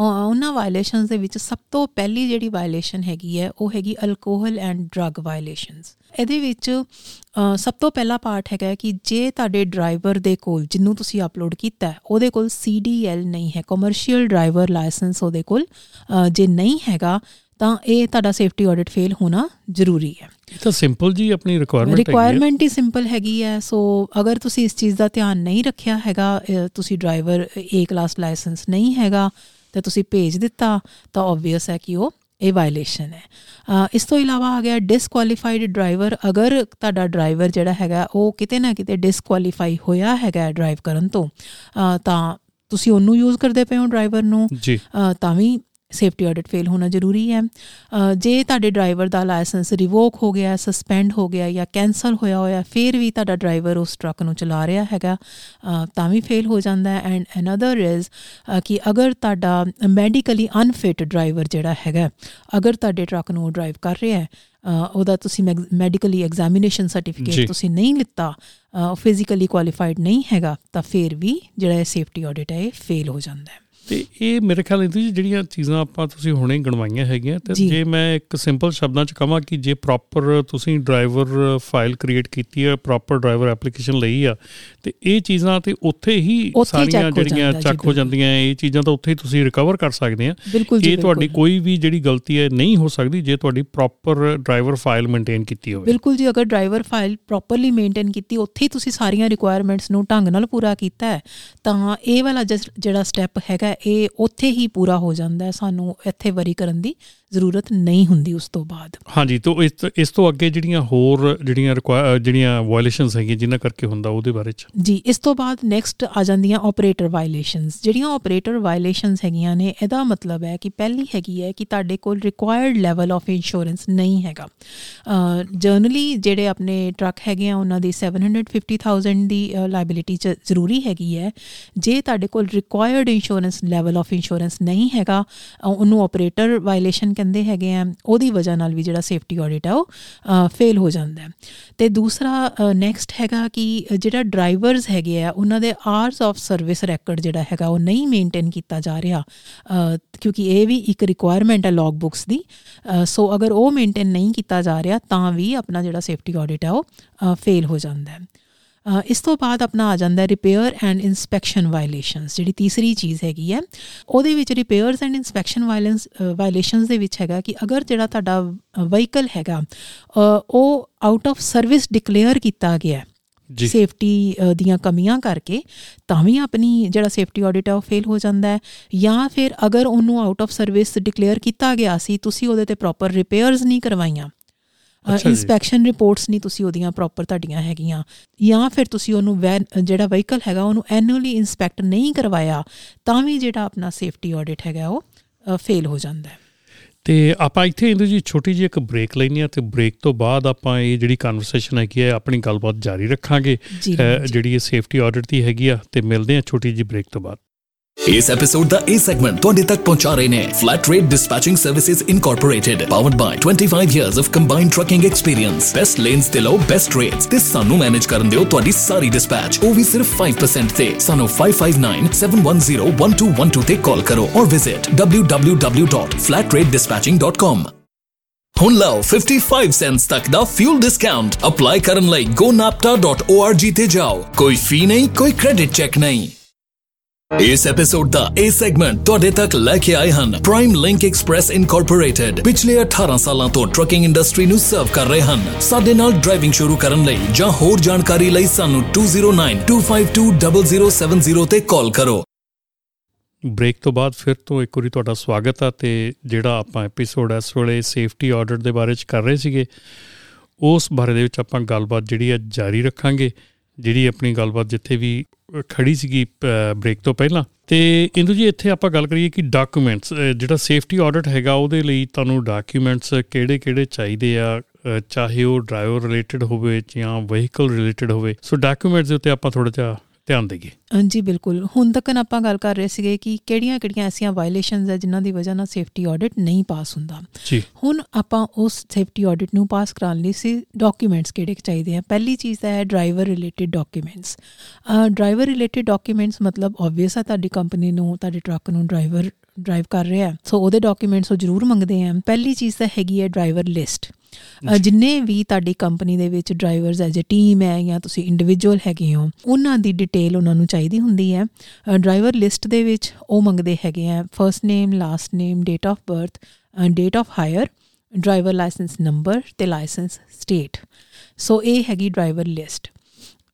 ਉਹਨਾਂ ਵਾਇਲੇਸ਼ਨਸ ਦੇ ਵਿੱਚ ਸਭ ਤੋਂ ਪਹਿਲੀ ਜਿਹੜੀ ਵਾਇਲੇਸ਼ਨ ਹੈਗੀ ਹੈ ਉਹ ਹੈਗੀ ਅਲਕੋਹਲ ਐਂਡ ਡਰੱਗ ਵਾਇਲੇਸ਼ਨਸ ਇਹਦੇ ਵਿੱਚ ਸਭ ਤੋਂ ਪਹਿਲਾ ਪਾਰਟ ਹੈਗਾ ਕਿ ਜੇ ਤੁਹਾਡੇ ਡਰਾਈਵਰ ਦੇ ਕੋਲ ਜਿਹਨੂੰ ਤੁਸੀਂ ਅਪਲੋਡ ਕੀਤਾ ਉਹਦੇ ਕੋਲ CDL ਨਹੀਂ ਹੈ ਕਮਰਸ਼ੀਅਲ ਡਰਾਈਵਰ ਲਾਇਸੈਂਸ ਉਹਦੇ ਕੋਲ ਜੇ ਨਹੀਂ ਹੈਗਾ ਤਾਂ ਇਹ ਤੁਹਾਡਾ ਸੇਫਟੀ ਆਡਿਟ ਫੇਲ ਹੋਣਾ ਜ਼ਰੂਰੀ ਹੈ। ਇਹ ਤਾਂ ਸਿੰਪਲ ਜੀ ਆਪਣੀ ਰਿਕੁਆਇਰਮੈਂਟ ਹੈ। ਰਿਕੁਆਇਰਮੈਂਟ ਹੀ ਸਿੰਪਲ ਹੈਗੀ ਹੈ ਸੋ ਅਗਰ ਤੁਸੀਂ ਇਸ ਚੀਜ਼ ਦਾ ਧਿਆਨ ਨਹੀਂ ਰੱਖਿਆ ਹੈਗਾ ਤੁਸੀਂ ਡਰਾਈਵਰ ਏ ਕਲਾਸ ਲਾਇਸੈਂਸ ਨਹੀਂ ਹੈਗਾ ਤੇ ਤੁਸੀਂ ਭੇਜ ਦਿੱਤਾ ਤਾਂ ਆਬਵੀਅਸ ਹੈ ਕਿ ਉਹ ਇਹ ਵਾਇਲੇਸ਼ਨ ਹੈ ਇਸ ਤੋਂ ਇਲਾਵਾ ਆ ਗਿਆ ਡਿਸਕੁਆਲੀਫਾਈਡ ਡਰਾਈਵਰ ਅਗਰ ਤੁਹਾਡਾ ਡਰਾਈਵਰ ਜਿਹੜਾ ਹੈਗਾ ਉਹ ਕਿਤੇ ਨਾ ਕਿਤੇ ਡਿਸਕੁਆਲੀਫਾਈ ਹੋਇਆ ਹੈਗਾ ਡਰਾਈਵ ਕਰਨ ਤੋਂ ਤਾਂ ਤੁਸੀਂ ਉਹਨੂੰ ਯੂਜ਼ ਕਰਦੇ ਪਏ ਹੋ ਡਰਾਈਵਰ ਨੂੰ। ਤਾਂ ਵੀ ਸੇਫਟੀ ਆਡਿਟ ਫੇਲ ਹੋਣਾ ਜ਼ਰੂਰੀ ਹੈ। ਜੇ ਤੁਹਾਡੇ ਡਰਾਈਵਰ ਦਾ ਲਾਇਸੈਂਸ ਰਿਵੋਕ ਹੋ ਗਿਆ ਸਸਪੈਂਡ ਹੋ ਗਿਆ ਜਾਂ ਕੈਨਸਲ ਹੋਇਆ ਹੋਇਆ ਫਿਰ ਵੀ ਤੁਹਾਡਾ ਡਰਾਈਵਰ ਉਸ ਟਰੱਕ ਨੂੰ ਚਲਾ ਰਿਹਾ ਹੈਗਾ ਤਾਂ ਵੀ ਫੇਲ ਹੋ ਜਾਂਦਾ ਹੈ। ਐਂਡ ਅਨਦਰ ਇਜ਼ ਕਿ ਅਗਰ ਤੁਹਾਡਾ ਮੈਡੀਕਲੀ ਅਨਫਿਟ ਡਰਾਈਵਰ ਜਿਹੜਾ ਹੈਗਾ ਅਗਰ ਤੁਹਾਡੇ ਟਰੱਕ ਨੂੰ ਡਰਾਈਵ ਕਰ ਰਿਹਾ ਹੈ ਉਹਦਾ ਤੁਸੀਂ ਮੈਡੀਕਲੀ ਐਗਜ਼ਾਮੀਨੇਸ਼ਨ। ਸਰਟੀਫਿਕੇਟ ਤੁਸੀਂ ਨਹੀਂ ਲਿੱਤਾ ਫਿਜ਼ੀਕਲੀ ਕੁਆਲੀਫਾਈਡ ਨਹੀਂ ਹੈਗਾ ਤਾਂ ਫਿਰ ਵੀ ਜਿਹੜਾ ਸੇਫਟੀ ਆਡਿਟ ਹੈ ਇਹ ਫੇਲ ਹੋ ਜਾਂਦਾ ਹੈ। ਤੇ ਇਹ ਮੇਰੇ ਖਿਆਲ ਇਹ ਜਿਹੜੀਆਂ ਚੀਜ਼ਾਂ ਆਪਾਂ ਤੁਸੀਂ ਹੁਣੇ ਗਣਵਾਈਆਂ ਹੈਗੀਆਂ ਤੇ ਜੀ। ਜੇ ਮੈਂ ਇੱਕ ਸਿੰਪਲ ਸ਼ਬਦਾਂ ਚ ਕਹਾਂ ਕਿ ਜੇ ਪ੍ਰੋਪਰ ਤੁਸੀਂ ਡਰਾਈਵਰ ਫਾਈਲ ਕ੍ਰੀਏਟ ਕੀਤੀ ਹੈ ਪ੍ਰੋਪਰ ਡਰਾਈਵਰ ਐਪਲੀਕੇਸ਼ਨ ਲਈ ਆ ਤੇ ਇਹ ਚੀਜ਼ਾਂ ਤੇ ਉੱਥੇ ਹੀ ਸਾਰੀਆਂ ਜਿਹੜੀਆਂ ਜੀ, ਚੱਕ ਹੋ ਜਾਂਦੀਆਂ ਇਹ ਚੀਜ਼ਾਂ ਤਾਂ ਉੱਥੇ ਹੀ ਤੁਸੀਂ ਰਿਕਵਰ ਕਰ ਸਕਦੇ ਆ ਜੀ ਇਹ ਤੁਹਾਡੀ। ਕੋਈ ਵੀ ਜਿਹੜੀ ਗਲਤੀ ਹੈ ਨਹੀਂ ਹੋ ਸਕਦੀ ਜੇ ਤੁਹਾਡੀ ਪ੍ਰੋਪਰ ਡਰਾਈਵਰ ਫਾਈਲ ਮੇਨਟੇਨ ਕੀਤੀ ਹੋਵੇ ਬਿਲਕੁਲ ਜੀ ਅਗਰ ਡਰਾਈਵਰ ਫਾਈਲ ਪ੍ਰੋਪਰਲੀ ਮੇਨਟੇਨ ਕੀਤੀ ਉੱਥੇ ਹੀ ਤੁਸੀਂ ਸਾਰੀਆਂ ਰਿਕੁਆਇਰਮੈਂਟਸ ਨੂੰ ਢੰਗ ਨਾਲ ਪੂਰਾ ਕੀਤਾ ਹੈ ਤਾਂ ਇਹ ਵਾਲਾ ਜਿਹੜਾ ਸਟੈਪ ਹੈਗਾ ਇਹ ਉੱਥੇ ਹੀ ਪੂਰਾ ਹੋ ਜਾਂਦਾ ਹੈ ਸਾਨੂੰ ਇੱਥੇ ਵਰੀ ਕਰਨ ਦੀ ਜ਼ਰੂਰਤ ਨਹੀਂ ਹੁੰਦੀ ਉਸ ਤੋਂ ਬਾਅਦ। ਹਾਂਜੀ ਤੋਂ ਇਸ ਤੋਂ- ਇਸ ਤੋਂ ਅੱਗੇ ਜਿਹੜੀਆਂ ਹੋਰ ਜਿਹੜੀਆਂ ਜਿਹੜੀਆਂ ਵਾਇਲੇਸ਼ਨਸ ਹੈਗੀਆਂ ਜਿਨ੍ਹਾਂ ਕਰਕੇ ਹੁੰਦਾ ਉਹਦੇ ਬਾਰੇ ਚ? ਜੀ ਇਸ ਤੋਂ ਬਾਅਦ ਨੈਕਸਟ ਆ ਜਾਂਦੀਆਂ ਆਪਰੇਟਰ ਵਾਇਲੇਸ਼ਨਸ ਜਿਹੜੀਆਂ ਆਪਰੇਟਰ ਵਾਇਲੇਸ਼ਨਸ ਹੈਗੀਆਂ ਨੇ ਇਹਦਾ ਮਤਲਬ ਹੈ ਕਿ ਪਹਿਲੀ ਹੈਗੀ ਹੈ ਕਿ ਤੁਹਾਡੇ ਕੋਲ ਰਿਕੁਆਇਰਡ ਲੈਵਲ ਆਫ ਇੰਸ਼ੋਰੈਂਸ ਨਹੀਂ ਹੈਗਾ। ਜਰਨਲੀ ਜਿਹੜੇ ਆਪਣੇ ਟਰੱਕ ਹੈਗੇ ਆ ਉਹਨਾਂ ਦੀ 750000 ਦੀ ਲਾਇਬਿਲਿਟੀ ਚ ਜ਼ਰੂਰੀ ਹੈਗੀ ਹੈ। ਜੇ ਤੁਹਾਡੇ ਕੋਲ required insurance level of insurance ਨਹੀਂ ਹੈਗਾ ਉਹਨੂੰ ਆਪਰੇਟਰ ਵਾਇਲੇਸ਼ਨ ਕਹਿੰਦੇ ਹੈਗੇ ਆ ਉਹਦੀ ਵਜ੍ਹਾ ਨਾਲ ਵੀ ਜਿਹੜਾ ਸੇਫਟੀ ਆਡਿਟ ਹੈ ਉਹ ਫੇਲ ਹੋ ਜਾਂਦਾ ਹੈ। ਤੇ ਦੂਸਰਾ ਨੈਕਸਟ ਹੈਗਾ ਕਿ ਜਿਹੜਾ ਡਰਾਈਵਰਸ ਹੈਗੇ ਆ ਉਹਨਾਂ ਦੇ ਆਰਸ ਆਫ ਸਰਵਿਸ ਰੈਕੋਰਡ ਜਿਹੜਾ ਹੈਗਾ ਉਹ ਨਹੀਂ ਮੇਨਟੇਨ ਕੀਤਾ ਜਾ ਰਿਹਾ ਅ, ਕਿਉਂਕਿ ਇਹ ਵੀ ਇੱਕ ਰਿਕੁਆਇਰਮੈਂਟ ਹੈ ਲੌਗ ਬੁక్స్ ਦੀ ਅ, ਸੋ ਅਗਰ ਉਹ ਮੇਨਟੇਨ ਨਹੀਂ ਕੀਤਾ ਜਾ ਰਿਹਾ ਤਾਂ ਵੀ ਆਪਣਾ ਜਿਹੜਾ ਸੇਫਟੀ ਆਡਿਟ ਹੈ ਉਹ ਫੇਲ ਹੋ ਜਾਂਦਾ ਹੈ। ਅ, ਇਸ ਤੋਂ ਬਾਅਦ ਆਪਣਾ ਆ ਜਾਂਦਾ ਰਿਪੇਅਰ ਐਂਡ ਇਨਸਪੈਕਸ਼ਨ ਵਾਇਲੇਸ਼ਨਸ ਜਿਹੜੀ ਤੀਸਰੀ ਚੀਜ਼ ਹੈਗੀ ਹੈ ਉਹਦੇ ਵਿੱਚ repairs and inspection violence violations ਦੇ ਵਿੱਚ ਹੈਗਾ ਕਿ ਅਗਰ ਜਿਹੜਾ ਤੁਹਾਡਾ ਵਹੀਕਲ ਹੈਗਾ ਉਹ ਆਊਟ ਆਫ ਸਰਵਿਸ ਡਿਕਲੇਅਰ ਕੀਤਾ ਗਿਆ ਜੀ ਸੇਫਟੀ ਦੀਆਂ ਕਮੀਆਂ ਕਰਕੇ ਤਾਂ ਵੀ ਆਪਣੀ ਜਿਹੜਾ ਸੇਫਟੀ ਆਡਿਟ ਹੈ ਉਹ ਫੇਲ ਹੋ ਜਾਂਦਾ ਹੈ ਜਾਂ ਫਿਰ ਅਗਰ ਉਹਨੂੰ ਆਊਟ ਆਫ ਸਰਵਿਸ ਡਿਕਲੇਅਰ ਕੀਤਾ ਗਿਆ ਸੀ ਤੁਸੀਂ ਉਹਦੇ ਤੇ ਪ੍ਰੋਪਰ ਰਿਪੇਅਰਸ ਨਹੀਂ ਕਰਵਾਈਆਂ। ਇਨਸਪੈਕਸ਼ਨ ਰਿਪੋਰਟਸ ਨਹੀਂ ਤੁਸੀਂ ਉਹਦੀਆਂ ਪ੍ਰੋਪਰ ਤੁਹਾਡੀਆਂ ਹੈਗੀਆਂ। ਜਾਂ ਫਿਰ ਤੁਸੀਂ ਉਹਨੂੰ ਜਿਹੜਾ ਵਹੀਕਲ ਹੈਗਾ ਉਹਨੂੰ ਐਨੂਅਲੀ ਇਨਸਪੈਕਟ ਨਹੀਂ ਕਰਵਾਇਆ ਤਾਂ ਵੀ ਜਿਹੜਾ ਆਪਣਾ ਸੇਫਟੀ ਆਡਿਟ ਹੈਗਾ ਉਹ ਫੇਲ ਹੋ ਜਾਂਦਾ ਹੈ। ਤੇ ਆਪਾਂ ਇੱਥੇ ਇੰਦੂ ਜੀ ਛੋਟੀ ਜਿਹੀ ਇੱਕ ਬ੍ਰੇਕ ਲੈਣੀ ਆ ਤੇ ਬ੍ਰੇਕ ਤੋਂ ਬਾਅਦ ਆਪਾਂ ਇਹ ਜਿਹੜੀ ਕਨਵਰਸੇਸ਼ਨ ਹੈਗੀ ਹੈ ਆਪਣੀ ਗੱਲਬਾਤ ਜਾਰੀ ਰੱਖਾਂਗੇ। ਜਿਹੜੀ ਇਹ ਸੇਫਟੀ ਆਡਿਟ ਦੀ ਹੈਗੀ ਆ ਤੇ ਮਿਲਦੇ ਆ ਛੋਟੀ ਜਿਹੀ ਬ੍ਰੇਕ ਤੋਂ ਬਾਅਦ। ਇਸ ਐਪੀਸੋਡ ਦਾ ਇਹ ਸੈਗਮੈਂਟ ਤੁਹਾਡੇ ਤੱਕ ਪਹੁੰਚਾ ਰਹੇ ਨੇ flat rate dispatching services incorporated powered by 25 years of combined trucking experience best lanes ਤੇ ਲਓ ਬੈਸਟ ਰੇਟਸ ਤੇ ਸਾਨੂੰ ਮੈਨੇਜ ਕਰਨ ਦਿਓ ਤੁਹਾਡੀ ਸਾਰੀ ਡਿਸਪੈਚ ਉਹ ਵੀ ਸਿਰਫ 5% ਤੇ। ਸਾਨੂੰ 5597101212 ਤੇ ਕਾਲ ਕਰੋ ਔਰ ਵਿਜ਼ਿਟ www.flatratedispatching.com ਹੁਣ ਲਓ 55 ਸੈਂਟਸ ਤੱਕ ਦਾ ਫਿਊਲ ਡਿਸਕਾਊਂਟ ਅਪਲਾਈ ਕਰਨ ਲਈ gonapta.org ਤੇ ਜਾਓ। ਕੋਈ ਫੀ ਨਹੀਂ, ਕੋਈ ਕ੍ਰੈਡਿਟ ਚੈੱਕ ਨਹੀਂ। ਇਸ ਐਪੀਸੋਡ ਦਾ ਇਹ ਸੈਗਮੈਂਟ ਤੁਹਾਡੇ ਤੱਕ ਲੈ ਕੇ ਆਏ ਹਨ ਪ੍ਰਾਈਮ ਲਿੰਕ ਐਕਸਪ੍ਰੈਸ ਇਨਕੋਰਪੋਰੇਟਡ ਪਿਛਲੇ 18 ਸਾਲਾਂ ਤੋਂ ਟਰੱਕਿੰਗ ਇੰਡਸਟਰੀ ਨੂੰ ਸਰਵ ਕਰ ਰਹੇ ਹਨ। ਸਾਡੇ ਨਾਲ ਡਰਾਈਵਿੰਗ ਸ਼ੁਰੂ ਕਰਨ ਲਈ ਜਾਂ ਹੋਰ ਜਾਣਕਾਰੀ ਲਈ ਸਾਨੂੰ 2092520070 ਤੇ ਕਾਲ ਕਰੋ। ਬ੍ਰੇਕ ਤੋਂ ਬਾਅਦ ਫਿਰ ਤੋਂ ਇੱਕ ਵਾਰੀ ਤੁਹਾਡਾ ਸਵਾਗਤ ਆ ਤੇ ਜਿਹੜਾ ਆਪਾਂ ਐਪੀਸੋਡ ਇਸ ਵੇਲੇ ਸੇਫਟੀ ਆਡਿਟ ਦੇ ਬਾਰੇ ਚ ਕਰ ਰਹੇ ਸੀਗੇ, ਉਸ ਬਾਰੇ ਦੇ ਵਿੱਚ ਆਪਾਂ ਗੱਲਬਾਤ ਜਿਹੜੀ ਹੈ ਜਾਰੀ ਰੱਖਾਂਗੇ। ਜਿਹੜੀ ਆਪਣੀ ਗੱਲਬਾਤ ਜਿੱਥੇ ਵੀ ਅ, ਖੜੀ ਸੀਗੀ ਬ੍ਰੇਕ ਤੋਂ ਪਹਿਲਾਂ। ਤੇ ਇੰਦੂ ਜੀ ਇੱਥੇ ਆਪਾਂ ਗੱਲ ਕਰੀਏ ਕਿ ਡਾਕੂਮੈਂਟਸ ਜਿਹੜਾ ਸੇਫਟੀ ਆਡਿਟ ਹੈਗਾ ਉਹਦੇ ਲਈ ਤੁਹਾਨੂੰ ਡਾਕੂਮੈਂਟਸ ਕਿਹੜੇ-ਕਿਹੜੇ ਚਾਹੀਦੇ ਆ? ਅ, ਚਾਹੇ ਉਹ ਡਰਾਈਵਰ ਰਿਲੇਟਡ ਹੋਵੇ ਜਾਂ ਵਹੀਕਲ ਰਿਲੇਟਡ ਹੋਵੇ। ਸੋ ਡਾਕੂਮੈਂਟਸ ਦੇ ਉੱਤੇ ਆਪਾਂ ਥੋੜਾ ਜਿਹਾ ਧਿਆਨ ਦੇਈਏ। ਹਾਂਜੀ ਬਿਲਕੁਲ। ਹੁਣ ਤੱਕ ਆਪਾਂ ਗੱਲ ਕਰ ਰਹੇ ਸੀਗੇ ਕਿ ਕਿਹੜੀਆਂ-ਕਿਹੜੀਆਂ ਐਸੀਆਂ ਵਾਇਲੇਸ਼ਨਸ ਹੈ ਜਿਨ੍ਹਾਂ ਦੀ ਵਜ੍ਹਾ ਨਾਲ ਸੇਫਟੀ ਆਡਿਟ ਨਹੀਂ ਪਾਸ ਹੁੰਦਾ। ਜੀ। ਹੁਣ ਆਪਾਂ ਉਸ ਸੇਫਟੀ ਆਡਿਟ ਨੂੰ ਪਾਸ ਕਰਾਉਣ ਲਈ ਸੀ ਡਾਕੂਮੈਂਟਸ ਕਿਹੜੇ ਚਾਹੀਦੇ ਆ? ਪਹਿਲੀ ਚੀਜ਼ ਤਾਂ ਹੈ driver related documents driver related documents ਮਤਲਬ ਆਬਵੀਅਸ ਆ ਤੁਹਾਡੀ ਕੰਪਨੀ ਨੂੰ ਤੁਹਾਡੇ ਟਰੱਕ ਨੂੰ ਡਰਾਈਵਰ ਡਰਾਈਵ ਕਰ ਰਿਹਾ ਹੈ। ਸੋ ਉਹਦੇ ਡਾਕੂਮੈਂਟਸ ਉਹ ਜ਼ਰੂਰ ਮੰਗਦੇ ਆ। ਪਹਿਲੀ ਚੀਜ਼ ਤਾਂ ਹੈਗੀ ਹੈ ਡਰਾਈਵਰ ਲਿਸਟ ਜਿੰਨੇ ਵੀ ਤੁਹਾਡੀ ਕੰਪਨੀ ਦੇ ਵਿੱਚ ਡਰਾਈਵਰਸ ਐਜ ਅ ਟੀਮ ਹੈ ਜਾਂ ਤੁਸੀਂ ਇੰਡੀਵਿਜੂਅਲ ਹੈਗੇ ਹੋ ਉਹਨਾਂ ਦੀ ਡਿਟੇਲ ਉਹਨਾਂ ਨੂੰ ਚਾਹੀਦੀ ਹੁੰਦੀ ਹੈ। ਡਰਾਈਵਰ ਲਿਸਟ ਦੇ ਵਿੱਚ ਉਹ ਮੰਗਦੇ ਹੈਗੇ ਆ first name last name date of birth date of hire driver license number ਤੇ ਲਾਇਸੈਂਸ ਸਟੇਟ ਸੋ ਇਹ ਹੈਗੀ ਡਰਾਈਵਰ ਲਿਸਟ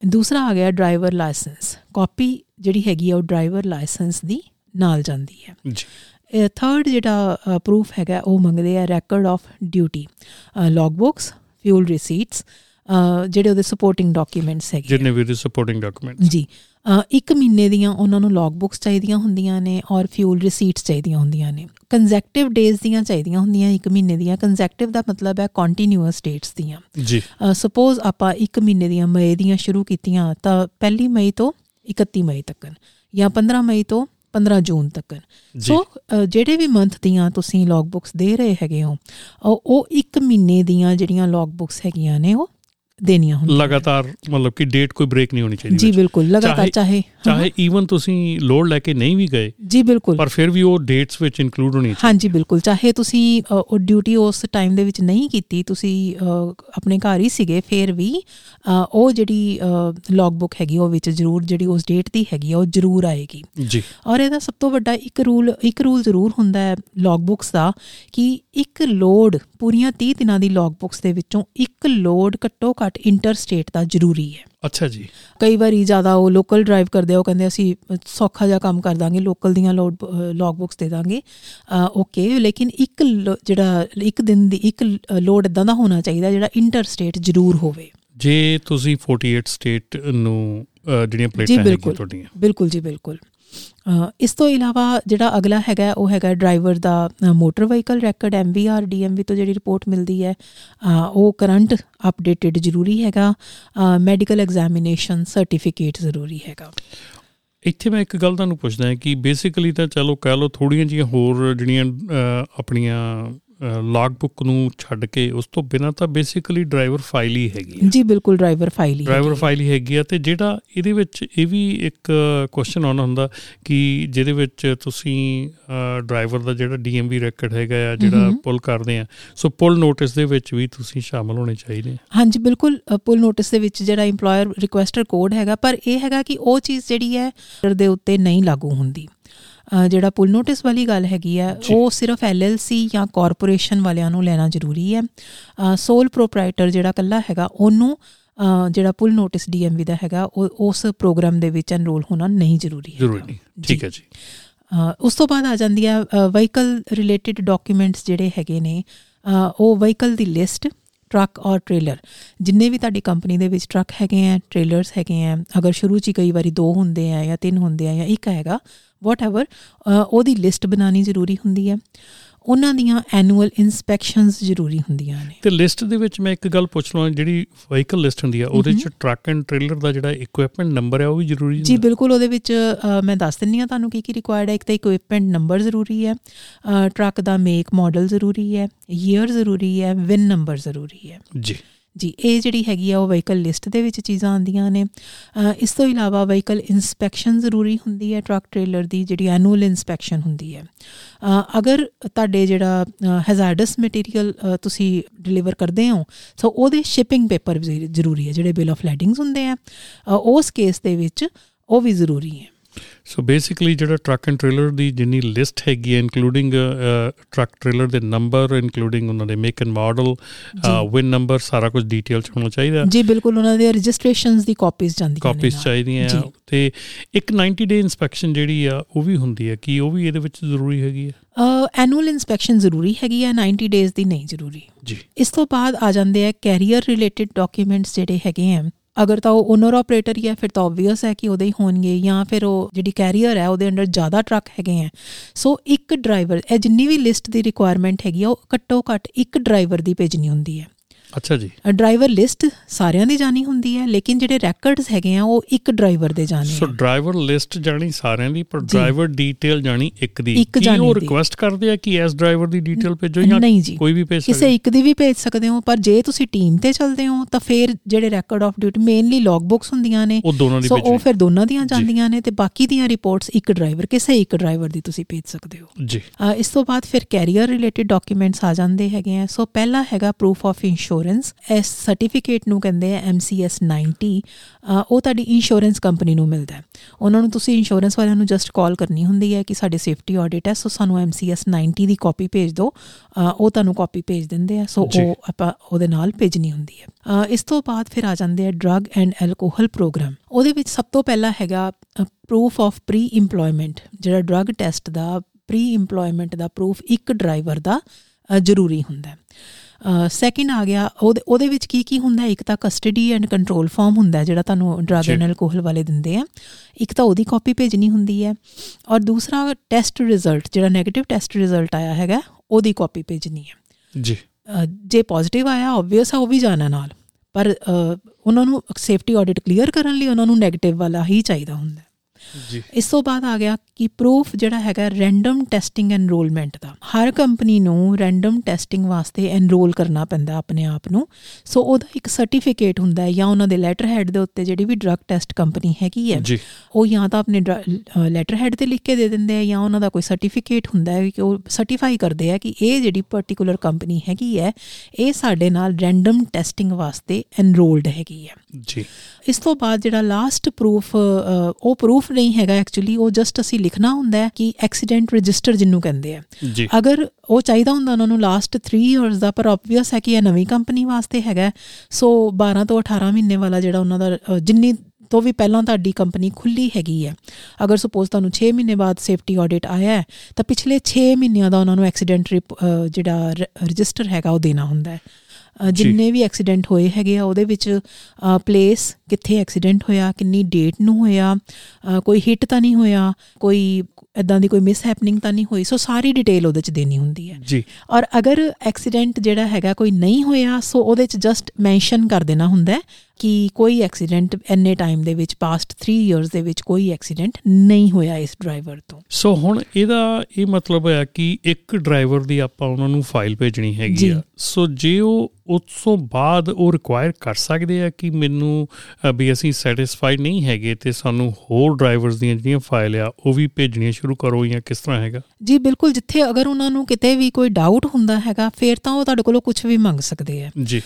ਦੂਸਰਾ ਆ ਗਿਆ ਡਰਾਈਵਰ ਲਾਇਸੈਂਸ ਕਾਪੀ ਜਿਹੜੀ ਹੈਗੀ ਆ ਉਹ ਡਰਾਈਵਰ ਲਾਇਸੈਂਸ ਦੀ ਨਾਲ ਜਾਂਦੀ ਹੈ। ਜੀ। ਥਰਡ ਜਿਹੜਾ ਪ੍ਰੂਫ ਹੈਗਾ ਉਹ ਮੰਗਦੇ ਆ record of duty log books fuel receipts ਜਿਹੜੇ ਉਹਦੇ ਸਪੋਰਟਿੰਗ ਡਾਕੂਮੈਂਟਸ ਹੈਗੇ ਜਿੰਨੇ ਵੀ ਸਪੋਰਟਿੰਗ ਡਾਕੂਮੈਂਟਸ ਜੀ। ਇੱਕ ਮਹੀਨੇ ਦੀਆਂ ਉਹਨਾਂ ਨੂੰ ਲੌਗ ਬੁక్స్ ਚਾਹੀਦੀਆਂ ਹੁੰਦੀਆਂ ਨੇ ਔਰ ਫਿਊਲ ਰਿਸੀਟਸ ਚਾਹੀਦੀਆਂ ਹੁੰਦੀਆਂ ਨੇ। ਕੰਜ਼ੈਕਟਿਵ ਡੇਜ਼ ਦੀਆਂ ਚਾਹੀਦੀਆਂ ਹੁੰਦੀਆਂ ਇੱਕ ਮਹੀਨੇ ਦੀਆਂ। ਕੰਜ਼ੈਕਟਿਵ ਦਾ ਮਤਲਬ ਹੈ ਕੰਟੀਨਿਊਅਸ ਡੇਟਸ ਦੀਆਂ। ਜੀ। ਸਪੋਜ਼ ਆਪਾਂ ਇੱਕ ਮਹੀਨੇ ਦੀਆਂ ਮਈ ਦੀਆਂ ਸ਼ੁਰੂ ਕੀਤੀਆਂ ਤਾਂ ਪਹਿਲੀ ਮਈ ਤੋਂ 31 ਮਈ ਤੱਕ ਜਾਂ 15 ਮਈ ਤੋਂ 15 ਜੂਨ ਤੱਕ। ਸੋ ਜਿਹੜੇ ਵੀ ਮੰਥ ਦੀਆਂ ਤੁਸੀਂ ਲੌਗ ਬੁక్స్ ਦੇ ਰਹੇ ਹੈਗੇ ਹੋ ਉਹ ਇੱਕ ਮਹੀਨੇ ਦੀਆਂ ਜਿਹੜੀਆਂ ਲੌਗ ਬੁక్స్ ਹੈਗੀਆਂ ਨੇ ਉਹ ਦੇਣੀਆਂ ਹੁੰਦੀਆਂ ਲਗਾਤਾਰ ਮਤਲਬ ਕਿ ਡੇਟ ਕੋਈ ਬ੍ਰੇਕ ਨਹੀਂ ਹੋਣੀ ਚਾਹੀਦੀ ਜੀ। ਬਿਲਕੁਲ ਲਗਾਤਾਰ ਚਾਹੇ- ਚਾਹੇ ਈਵਨ ਤੁਸੀਂ ਲੋਡ ਲੈ ਕੇ ਨਹੀਂ ਵੀ ਗਏ ਜੀ ਬਿਲਕੁਲ। ਪਰ ਫਿਰ ਵੀ ਉਹ ਡੇਟਸ ਵਿੱਚ ਇਨਕਲੂਡ ਹੋਣੀ ਚਾਹੀਦੀ। ਹਾਂਜੀ ਬਿਲਕੁਲ। ਚਾਹੇ ਤੁਸੀਂ ਉਹ ਡਿਊਟੀ ਉਸ ਟਾਈਮ ਦੇ ਵਿੱਚ ਨਹੀਂ ਕੀਤੀ ਤੁਸੀਂ ਆਪਣੇ ਘਰ ਹੀ ਸੀਗੇ ਫਿਰ ਵੀ ਉਹ ਜਿਹੜੀ ਲੌਗ ਬੁੱਕ ਹੈਗੀ ਉਹ ਵਿੱਚ ਜ਼ਰੂਰ ਜਿਹੜੀ ਉਸ ਡੇਟ ਦੀ ਹੈਗੀ ਉਹ ਜ਼ਰੂਰ ਆਏਗੀ। ਜੀ। ਔਰ ਇਹਦਾ ਸਭ ਤੋਂ ਵੱਡਾ ਇੱਕ ਰੂਲ ਇੱਕ ਰੂਲ ਜ਼ਰੂਰ ਹੁੰਦਾ ਹੈ ਲੌਗ ਬੁੱਕਸ ਦਾ ਕਿ ਇੱਕ ਲੋਡ ਪੂਰੀਆਂ 30 ਦਿਨਾਂ ਦੀ ਲੌਗ ਬੁੱਕਸ ਦੇ ਵਿੱਚੋਂ ਇੱਕ ਲੋਡ ਘੱਟੋ ਘੱਟ ਇੰਟਰ ਸਟੇਟ ਦਾ ਜ਼ਰੂਰੀ ਹੈ। ਅੱਛਾ ਜੀ। ਕਈ ਵਾਰੀ ਜ਼ਿਆਦਾ ਉਹ ਲੋਕਲ ਡਰਾਈਵ ਕਰਦੇ ਆ ਉਹ ਕਹਿੰਦੇ ਅਸੀਂ ਸੌਖਾ ਜਿਹਾ ਕੰਮ ਕਰ ਦਾਂਗੇ ਲੋਕਲ ਦੀਆਂ ਲੋਡ ਲੌਗ ਬੁੱਕਸ ਦੇ ਦਾਂਗੇ। ਓਕੇ ਲੇਕਿਨ ਇੱਕ ਜਿਹੜਾ ਇੱਕ ਦਿਨ ਦੀ ਇੱਕ ਲੋਡ ਇਦਾਂ ਦਾ ਹੋਣਾ ਚਾਹੀਦਾ ਜਿਹੜਾ ਇੰਟਰ ਸਟੇਟ ਜ਼ਰੂਰ ਹੋਵੇ। ਜੇ ਤੁਸੀਂ 48 ਸਟੇਟ ਨੂੰ ਜਿਹੜੀਆਂ ਪਲੇਟਾਂ ਹੈਗੀਆਂ ਤੁਹਾਡੀਆਂ। ਬਿਲਕੁਲ ਜੀ ਬਿਲਕੁਲ। ਇਸ ਤੋਂ ਇਲਾਵਾ ਜਿਹੜਾ ਅਗਲਾ ਹੈਗਾ ਉਹ ਹੈਗਾ ਡਰਾਈਵਰ ਦਾ motor vehicle record MVR DMV ਤੋਂ ਜਿਹੜੀ ਰਿਪੋਰਟ ਮਿਲਦੀ ਹੈ ਅ, ਉਹ ਕਰੰਟ ਅਪਡੇਟਡ ਜ਼ਰੂਰੀ ਹੈਗਾ ਮੈਡੀਕਲ ਐਗਜ਼ਾਮੀਨੇਸ਼ਨ ਸਰਟੀਫਿਕੇਟ ਜ਼ਰੂਰੀ ਹੈਗਾ। ਇੱਥੇ ਮੈਂ ਇੱਕ ਗੱਲ ਤੁਹਾਨੂੰ ਪੁੱਛਦਾ ਹਾਂ ਕਿ ਬੇਸਿਕਲੀ ਤਾਂ ਚਲੋ ਕਹਿ ਲਓ ਥੋੜੀਆਂ ਜੀਆਂ ਹੋਰ ਜਿਹੜੀਆਂ ਅ, ਆਪਣੀਆਂ ਲੌਗ ਬੁੱਕ ਨੂੰ ਛੱਡ ਕੇ ਉਸ ਤੋਂ ਬਿਨਾ ਤਾਂ ਬੇਸਿਕਲੀ ਡਰਾਈਵਰ ਫਾਈਲ ਹੀ ਹੈਗੀ ਹੈ ਜੀ ਬਿਲਕੁਲ ਡਰਾਈਵਰ ਫਾਈਲ ਹੀ ਡਰਾਈਵਰ। ਫਾਈਲ ਹੀ ਹੈਗੀ ਆ ਤੇ ਜਿਹੜਾ ਇਹਦੇ ਵਿੱਚ ਇਹ ਵੀ ਇੱਕ ਕੁਐਸਚਨ ਆਉਣਾ ਹੁੰਦਾ ਕਿ ਜਿਹਦੇ ਵਿੱਚ ਤੁਸੀਂ ਡਰਾਈਵਰ ਦਾ ਜਿਹੜਾ ਡੀਐਮਵੀ ਰੈਕੋਰਡ ਹੈਗਾ ਆ ਜਿਹੜਾ। ਪੁੱਲ ਕਰਦੇ ਆ ਸੋ ਪੁੱਲ ਨੋਟਿਸ ਦੇ ਵਿੱਚ ਵੀ ਤੁਸੀਂ ਸ਼ਾਮਲ ਹੋਣੇ ਚਾਹੀਦੇ ਹਾਂਜੀ ਬਿਲਕੁਲ ਪੁੱਲ ਨੋਟਿਸ ਦੇ ਵਿੱਚ ਜਿਹੜਾ EMPLOYER ਰਿਕੁਐਸਟਰ ਕੋਡ ਹੈਗਾ ਪਰ ਇਹ ਹੈਗਾ ਕਿ ਉਹ ਚੀਜ਼ ਜਿਹੜੀ ਹੈ ਦੇ ਉੱਤੇ ਨਹੀਂ ਲਾਗੂ ਹੁੰਦੀ ਜਿਹੜਾ ਪੁੱਲ ਨੋਟਿਸ ਵਾਲੀ ਗੱਲ ਹੈਗੀ ਜੀ। ਉਹ ਸਿਰਫ ਐਲਐਲਸੀ ਜਾਂ ਕਾਰਪੋਰੇਸ਼ਨ ਵਾਲਿਆਂ ਨੂੰ ਲੈਣਾ ਜ਼ਰੂਰੀ ਹੈ। ਸੋਲ ਪ੍ਰੋਪਰਾਈਟਰ ਜਿਹੜਾ ਕੱਲਾ ਹੈਗਾ ਉਹਨੂੰ ਜਿਹੜਾ ਪੁੱਲ ਨੋਟਿਸ ਡੀਐਮਵੀ ਦਾ ਹੈਗਾ ਉਹ ਉਸ ਪ੍ਰੋਗਰਾਮ ਦੇ ਵਿੱਚ ਐਨਰੋਲ ਹੋਣਾ ਨਹੀਂ ਜ਼ਰੂਰੀ ਹੈ ਜ਼ਰੂਰੀ ਨਹੀਂ। ਠੀਕ ਹੈ ਜੀ। ਉਸ ਤੋਂ ਬਾਅਦ ਆ ਜਾਂਦੀ ਹੈ ਵਹੀਕਲ ਰਿਲੇਟਡ ਡਾਕੂਮੈਂਟਸ ਜਿਹੜੇ ਹੈਗੇ ਨੇ ਉਹ ਵਹੀਕਲ ਦੀ ਲਿਸਟ ਟਰੱਕ ਔਰ ਟ੍ਰੇਲਰ। ਜਿੰਨੇ ਵੀ ਤੁਹਾਡੀ ਕੰਪਨੀ ਦੇ ਵਿੱਚ ਟਰੱਕ ਹੈਗੇ ਆ, ਟ੍ਰੇਲਰਸ ਹੈਗੇ ਆ, ਅਗਰ ਸ਼ੁਰੂ 'ਚ ਹੀ ਕਈ ਵਾਰੀ ਦੋ ਹੁੰਦੇ ਆ ਜਾਂ ਤਿੰਨ ਹੁੰਦੇ ਆ ਜਾਂ ਇੱਕ ਹੈਗਾ ਵਾਟਐਵਰ ਉਹਦੀ ਲਿਸਟ ਬਣਾਉਣੀ ਜ਼ਰੂਰੀ ਹੁੰਦੀ ਹੈ। ਉਹਨਾਂ ਦੀਆਂ ਐਨੂਅਲ ਇਨਸਪੈਕਸ਼ਨਸ ਜ਼ਰੂਰੀ ਹੁੰਦੀਆਂ ਨੇ। ਤੇ ਲਿਸਟ ਦੇ ਵਿੱਚ ਮੈਂ ਇੱਕ ਗੱਲ ਪੁੱਛ ਲਵਾਂ ਜਿਹੜੀ ਵਹੀਕਲ ਲਿਸਟ ਹੁੰਦੀ ਆ ਉਹਦੇ ਚ ਟਰੱਕ ਐਂਡ ਟ੍ਰੇਲਰ ਦਾ ਜਿਹੜਾ ਇਕਵਿਪਮੈਂਟ ਨੰਬਰ ਹੈ ਉਹ ਵੀ ਜ਼ਰੂਰੀ ਜੀ ਹੁੰਦਾ? ਬਿਲਕੁਲ ਉਹਦੇ ਵਿੱਚ ਮੈਂ ਦੱਸ ਦਿੰਨੀ ਆ ਤੁਹਾਨੂੰ ਕੀ ਕੀ ਰਿਕੁਆਇਰਡ ਹੈ ਇੱਕ ਤਾਂ ਇਕਵਿਪਮੈਂਟ ਨੰਬਰ ਜ਼ਰੂਰੀ ਹੈ ਟਰੱਕ ਦਾ ਮੇਕ ਮਾਡਲ ਜ਼ਰੂਰੀ ਹੈ ਈਅਰ ਜ਼ਰੂਰੀ ਹੈ ਵਿਨ ਨੰਬਰ ਜ਼ਰੂਰੀ ਹੈ। ਜੀ। ਜੀ ਇਹ ਜਿਹੜੀ ਹੈਗੀ ਆ ਉਹ ਵਹੀਕਲ ਲਿਸਟ ਦੇ ਵਿੱਚ ਚੀਜ਼ਾਂ ਆਉਂਦੀਆਂ ਨੇ। ਅ, ਇਸ ਤੋਂ ਇਲਾਵਾ ਵਹੀਕਲ ਇਨਸਪੈਕਸ਼ਨ ਜ਼ਰੂਰੀ ਹੁੰਦੀ ਹੈ ਟਰੱਕ ਟ੍ਰੇਲਰ ਦੀ ਜਿਹੜੀ ਐਨੂਅਲ ਇਨਸਪੈਕਸ਼ਨ ਹੁੰਦੀ ਹੈ। ਅ, ਅਗਰ ਤੁਹਾਡੇ ਜਿਹੜਾ ਹੈਜ਼ਾਰਡਸ ਮਟੀਰੀਅਲ ਤੁਸੀਂ ਡਿਲੀਵਰ ਕਰਦੇ ਹੋ ਸੋ ਉਹਦੇ ਸ਼ਿਪਿੰਗ ਪੇਪਰ ਜ਼ਰੂਰੀ ਹੈ ਜਿਹੜੇ ਬਿਲ ਆਫ ਲੈਡਿੰਗਸ ਹੁੰਦੇ ਆ। ਅ, ਉਸ ਕੇਸ ਦੇ ਵਿੱਚ ਉਹ ਵੀ ਜ਼ਰੂਰੀ ਹੈ। ਸੋ ਬੇਸਿਕਲੀ ਜਿਹੜਾ ਟਰੱਕ ਐਂਡ ਟ੍ਰੇਲਰ ਦੀ ਜਿੰਨੀ ਲਿਸਟ ਹੈਗੀ ਹੈ ਇਨਕਲੂਡਿੰਗ ਟਰੱਕ ਟ੍ਰੇਲਰ ਦੇ ਨੰਬਰ ਇਨਕਲੂਡਿੰਗ ਉਹਨਾਂ ਦੇ make and model VIN number ਸਾਰਾ ਕੁਝ ਡਿਟੇਲ ਚ ਹੋਣਾ ਚਾਹੀਦਾ। ਜੀ ਬਿਲਕੁਲ ਉਹਨਾਂ ਦੇ ਰਜਿਸਟ੍ਰੇਸ਼ਨਸ ਦੀ ਕਾਪੀਜ਼ ਜਾਂਦੀਆਂ ਨੇ ਕਾਪੀਜ਼। ਚਾਹੀਦੀਆਂ ਤੇ ਇੱਕ 90 ਡੇ ਇਨਸਪੈਕਸ਼ਨ ਜਿਹੜੀ ਆ ਉਹ ਵੀ ਹੁੰਦੀ ਹੈ ਕੀ ਉਹ ਵੀ ਇਹਦੇ ਵਿੱਚ ਜ਼ਰੂਰੀ ਹੈਗੀ ਹੈ ਐਨੂਅਲ ਇਨਸਪੈਕਸ਼ਨ ਜ਼ਰੂਰੀ ਹੈਗੀ ਹੈ 90 ਡੇਜ਼ ਦੀ ਨਹੀਂ ਜ਼ਰੂਰੀ। ਜੀ। ਇਸ ਤੋਂ ਬਾਅਦ ਆ ਜਾਂਦੇ ਆ ਕੈਰੀਅਰ ਰਿਲੇਟਡ ਡਾਕੂਮੈਂਟਸ ਜਿਹੜੇ ਹੈਗੇ ਆ। ਅਗਰ ਤਾਂ ਉਹ ਓਨਰ ਆਪਰੇਟਰ ਹੀ ਹੈ, ਫਿਰ ਤਾਂ ਆਬਵੀਅਸ ਹੈ ਕਿ ਉਹਦੇ ਹੀ ਹੋਣਗੇ ਜਾਂ ਫਿਰ ਉਹ ਜਿਹੜੀ ਕੈਰੀਅਰ ਹੈ, ਉਹਦੇ ਅੰਡਰ ਜ਼ਿਆਦਾ ਟਰੱਕ ਹੈਗੇ ਆ ਸੋ ਇੱਕ ਡਰਾਈਵਰ ਇਹ ਜਿੰਨੀ ਵੀ ਲਿਸਟ ਦੀ ਰਿਕੁਆਇਰਮੈਂਟ ਹੈਗੀ ਆ, ਉਹ ਘੱਟੋ ਘੱਟ ਇੱਕ ਡਰਾਈਵਰ ਦੀ ਭੇਜਣੀ ਹੁੰਦੀ ਹੈ। ਅੱਛਾ ਜੀ। ਡਰਾਈਵਰ ਲਿਸਟ ਸਾਰਿਆਂ ਦੀ ਜਾਣੀ ਹੁੰਦੀ ਹੈ ਲੇਕਿਨ ਜਿਹੜੇ ਰੈਕਰਡਸ ਹੈਗੇ ਆ ਉਹ ਇੱਕ ਡਰਾਈਵਰ ਦੇ ਜਾਣੇ ਸੋ ਡਰਾਈਵਰ ਲਿਸਟ ਜਾਣੀ ਸਾਰਿਆਂ ਦੀ ਪਰ। ਡਰਾਈਵਰ ਡਿਟੇਲ ਜਾਣੀ ਇੱਕ ਦੀ। ਕੀ ਉਹ। ਰਿਕੁਐਸਟ ਕਰਦੇ ਆ ਕਿ ਇਸ ਡਰਾਈਵਰ ਦੀ ਡਿਟੇਲ ਭੇਜੋ ਜਾਂ ਕੋਈ ਵੀ ਭੇਜ ਕਿਸੇ ਸਕਦਾ ਇੱਕ ਦੀ ਵੀ ਭੇਜ ਸਕਦੇ ਹੋ ਪਰ ਜੇ ਤੁਸੀਂ ਟੀਮ ਤੇ ਚੱਲਦੇ ਹੋ ਤਾਂ ਫਿਰ ਜਿਹੜੇ record of duty mainly log books ਹੁੰਦੀਆਂ ਨੇ। ਸੋ ਉਹ ਫਿਰ ਦੋਨਾਂ ਦੀਆਂ ਜਾਂਦੀਆਂ ਨੇ ਤੇ ਬਾਕੀ ਦੀਆਂ ਰਿਪੋਰਟਸ ਇੱਕ ਡਰਾਈਵਰ ਕਿਸੇ ਇੱਕ ਡਰਾਈਵਰ ਦੀ ਤੁਸੀਂ ਭੇਜ ਸਕਦੇ ਹੋ। ਜੀ। ਇਸ ਤੋਂ ਬਾਅਦ ਫਿਰ ਕੈਰੀਅਰ ਰਿਲੇਟਡ ਡਾਕੂਮੈਂਟਸ ਆ ਜਾਂਦੇ ਹੈਗੇ ਆ। ਸੋ ਪਹਿਲਾ ਹੈਗਾ ਪ੍ਰੂਫ ਆਫ ਇੰਸ਼ੋਰੈਂਸ ਇਸ ਸਰਟੀਫਿਕੇਟ ਨੂੰ ਕਹਿੰਦੇ ਆ MCS 90 ਅ, ਉਹ ਤੁਹਾਡੀ ਇੰਸ਼ੋਰੈਂਸ ਕੰਪਨੀ ਨੂੰ ਮਿਲਦਾ ਹੈ। ਉਹਨਾਂ ਨੂੰ ਤੁਸੀਂ ਇੰਸ਼ੋਰੈਂਸ ਵਾਲਿਆਂ ਨੂੰ ਜਸਟ ਕਾਲ ਕਰਨੀ ਹੁੰਦੀ ਹੈ ਕਿ ਸਾਡੇ ਸੇਫਟੀ ਆਡਿਟ ਹੈ ਸੋ ਸਾਨੂੰ MCS 90 ਦੀ ਕਾਪੀ ਭੇਜ ਦਿਓ। ਉਹ ਤੁਹਾਨੂੰ ਕਾਪੀ ਭੇਜ ਦਿੰਦੇ ਆ ਸੋ। ਉਹ ਆਪਾਂ ਉਹਦੇ ਨਾਲ ਭੇਜਣੀ ਹੁੰਦੀ ਹੈ। ਇਸ ਤੋਂ ਬਾਅਦ ਫਿਰ ਆ ਜਾਂਦੇ ਆ ਡਰੱਗ ਐਂਡ ਐਲਕੋਹਲ ਪ੍ਰੋਗਰਾਮ ਉਹਦੇ ਵਿੱਚ ਸਭ ਤੋਂ ਪਹਿਲਾ ਹੈਗਾ ਪ੍ਰੂਫ ਆਫ ਪ੍ਰੀ ਇੰਪਲੋਇਮੈਂਟ ਜਿਹੜਾ ਡਰੱਗ ਟੈਸਟ ਦਾ ਪ੍ਰੀ ਇੰਪਲੋਇਮੈਂਟ ਦਾ ਪ੍ਰੂਫ ਇੱਕ ਡਰਾਈਵਰ ਦਾ ਜ਼ਰੂਰੀ ਹੁੰਦਾ ਹੈ। ਸੈਕਿੰਡ ਆ ਗਿਆ ਉਹਦੇ ਉਹਦੇ ਵਿੱਚ ਕੀ ਕੀ ਹੁੰਦਾ? ਇੱਕ ਤਾਂ ਕਸਟਡੀ ਐਂਡ ਕੰਟਰੋਲ ਫਾਰਮ ਹੁੰਦਾ ਜਿਹੜਾ ਤੁਹਾਨੂੰ ਡਰੱਗ। ਐਂਡ ਐਲਕੋਹਲ ਵਾਲੇ ਦਿੰਦੇ ਆ ਇੱਕ ਤਾਂ ਉਹਦੀ ਕਾਪੀ ਭੇਜਣੀ ਹੁੰਦੀ ਹੈ ਔਰ ਦੂਸਰਾ ਟੈਸਟ ਰਿਜ਼ਲਟ ਜਿਹੜਾ 네ਗੇਟਿਵ ਟੈਸਟ ਰਿਜ਼ਲਟ ਆਇਆ ਹੈਗਾ ਉਹਦੀ ਕਾਪੀ ਭੇਜਣੀ ਹੈ ਜੀ ਜੇ ਪੋਜ਼ਿਟਿਵ ਆਇਆ ਆਬਵੀਅਸ ਆ ਉਹ ਵੀ ਜਾਣਾ ਨਾਲ ਪਰ ਉਹਨਾਂ ਨੂੰ ਸੇਫਟੀ ਆਡਿਟ ਕਲੀਅਰ ਕਰਨ ਲਈ ਉਹਨਾਂ ਨੂੰ 네ਗੇਟਿਵ ਵਾਲਾ ਹੀ ਚਾਹੀਦਾ ਹੁੰਦਾ। ਜੀ। ਇਸ ਤੋਂ ਬਾਅਦ ਆ ਗਿਆ ਕਿ ਪ੍ਰੂਫ ਜਿਹੜਾ ਹੈਗਾ ਰੈਂਡਮ ਟੈਸਟਿੰਗ ਐਨਰੋਲਮੈਂਟ ਦਾ। ਹਰ ਕੰਪਨੀ ਨੂੰ ਰੈਂਡਮ ਟੈਸਟਿੰਗ ਵਾਸਤੇ ਐਨਰੋਲ ਕਰਨਾ ਪੈਂਦਾ ਆਪਣੇ ਆਪ ਨੂੰ। ਸੋ ਉਹਦਾ ਇੱਕ ਸਰਟੀਫਿਕੇਟ ਹੁੰਦਾ ਹੈ ਜਾਂ ਉਹਨਾਂ ਦੇ ਲੈਟਰ ਹੈਡ ਦੇ ਉੱਤੇ ਜਿਹੜੀ ਵੀ ਡਰੱਗ ਟੈਸਟ ਕੰਪਨੀ ਹੈਗੀ ਹੈ ਉਹ ਜਾਂ ਤਾਂ ਆਪਣੇ ਲੈਟਰ ਹੈਡ ਤੇ ਲਿਖ ਕੇ ਦੇ ਦਿੰਦੇ ਆ ਜਾਂ ਉਹਨਾਂ ਦਾ ਕੋਈ ਸਰਟੀਫਿਕੇਟ ਹੁੰਦਾ ਹੈ ਕਿ ਉਹ ਸਰਟੀਫਾਈ ਕਰਦੇ ਆ ਕਿ ਇਹ ਜਿਹੜੀ ਪਾਰਟਿਕੂਲਰ ਕੰਪਨੀ ਹੈਗੀ ਹੈ ਇਹ ਸਾਡੇ ਨਾਲ ਰੈਂਡਮ ਟੈਸਟਿੰਗ ਵਾਸਤੇ ਐਨਰੋਲਡ ਹੈਗੀ ਹੈ। ਜੀ। ਇਸ ਤੋਂ ਬਾਅਦ ਜਿਹੜਾ ਲਾਸਟ ਪ੍ਰੂਫ ਉਹ ਪ੍ਰੂਫ ਨਹੀਂ ਹੈਗਾ ਐਕਚੁਅਲੀ ਉਹ ਜਸਟ ਅਸੀਂ ਲਿਖਣਾ ਹੁੰਦਾ ਹੈ ਕਿ ਐਕਸੀਡੈਂਟ ਰਜਿਸਟਰ ਜਿਹਨੂੰ ਕਹਿੰਦੇ ਆ। ਜੀ। ਅਗਰ ਉਹ ਚਾਹੀਦਾ ਹੁੰਦਾ ਉਹਨਾਂ ਨੂੰ ਲਾਸਟ 3 ਇਅਰਸ ਦਾ ਪਰ ਆਬਵੀਅਸ ਹੈ ਕਿ ਇਹ ਨਵੀਂ ਕੰਪਨੀ ਵਾਸਤੇ ਹੈਗਾ ਸੋ 12 ਤੋਂ 18 ਮਹੀਨੇ ਵਾਲਾ ਜਿਹੜਾ ਉਹਨਾਂ ਦਾ ਜਿੰਨੀ ਤੋਂ ਵੀ ਪਹਿਲਾਂ ਤੁਹਾਡੀ ਕੰਪਨੀ ਖੁੱਲੀ ਹੈਗੀ ਹੈ। ਅਗਰ ਸਪੋਜ਼ ਤੁਹਾਨੂੰ 6 ਮਹੀਨੇ ਬਾਅਦ ਸੇਫਟੀ ਆਡਿਟ ਆਇਆ ਹੈ ਤਾਂ ਪਿਛਲੇ 6 ਮਹੀਨਿਆਂ ਦਾ ਉਹਨਾਂ ਨੂੰ ਐਕਸੀਡੈਂਟ ਜਿਹੜਾ ਰਜਿਸਟਰ ਹੈਗਾ ਉਹ ਦੇਣਾ ਹੁੰਦਾ ਹੈ। ਜਿੰਨੇ ਵੀ ਐਕਸੀਡੈਂਟ ਹੋਏ ਹੈਗੇ ਆ ਉਹਦੇ ਵਿੱਚ ਪਲੇਸ ਕਿੱਥੇ ਐਕਸੀਡੈਂਟ ਹੋਇਆ ਕਿੰਨੀ ਡੇਟ ਨੂੰ ਹੋਇਆ ਕੋਈ ਹਿੱਟ ਤਾਂ ਨਹੀਂ ਹੋਇਆ ਕੋਈ ਇਦਾਂ ਦੀ ਕੋਈ ਮਿਸ ਹੈਪਨਿੰਗ ਤਾਂ ਨਹੀਂ ਹੋਈ ਸੋ ਸਾਰੀ ਡਿਟੇਲ ਉਹਦੇ ਚ ਦੇਣੀ ਹੁੰਦੀ ਹੈ। ਜੀ। ਔਰ ਅਗਰ ਐਕਸੀਡੈਂਟ ਜਿਹੜਾ ਹੈਗਾ ਕੋਈ ਨਹੀਂ ਹੋਇਆ ਸੋ ਉਹਦੇ ਚ ਜਸਟ ਮੈਂਸ਼ਨ ਕਰ ਦੇਣਾ ਹੁੰਦਾ ਕਿ ਕੋਈ ਐਕਸੀਡੈਂਟ ਐਨੇ ਟਾਈਮ ਦੇ ਵਿੱਚ ਪਾਸਟ 3 ਇਅਰਸ ਦੇ ਵਿੱਚ ਕੋਈ ਐਕਸੀਡੈਂਟ ਨਹੀਂ ਹੋਇਆ ਇਸ ਡਰਾਈਵਰ ਤੋਂ। ਸੋ ਹੁਣ ਇਹਦਾ ਇਹ ਮਤਲਬ ਹੈ ਕਿ ਇੱਕ ਡਰਾਈਵਰ ਦੀ ਆਪਾਂ ਉਹਨਾਂ ਨੂੰ ਫਾਈਲ ਭੇਜਣੀ ਹੈਗੀ। ਆ। ਸੋ ਜੇ ਉਹ ਉਸ ਤੋਂ ਬਾਅਦ ਉਹ ਰਿਕੁਆਇਰ ਕਰ ਸਕਦੇ ਆ ਕਿ ਮੈਨੂੰ ਵੀ ਅਸੀਂ ਸੈਟੀਸਫਾਈਡ ਨਹੀਂ ਹੈਗੇ ਤੇ ਸਾਨੂੰ ਹੋਰ ਡਰਾਈਵਰਸ ਦੀਆਂ ਜਿਹੜੀਆਂ ਫਾਈਲ ਆ ਉਹ ਵੀ ਭੇਜਣੀਆਂ ਸ਼ੁਰੂ ਕਰੋ ਜਾਂ ਕਿਸ ਤਰ੍ਹਾਂ ਹੈਗਾ? ਜੀ ਬਿਲਕੁਲ ਜਿੱਥੇ ਅਗਰ ਉਹਨਾਂ ਨੂੰ ਕਿਤੇ ਵੀ ਕੋਈ ਡਾਊਟ ਹੁੰਦਾ ਹੈਗਾ ਫਿਰ ਤਾਂ ਉਹ ਤੁਹਾਡੇ ਕੋਲੋਂ ਕੁਝ ਵੀ ਮੰਗ ਸਕਦੇ ਆ। ਜੀ।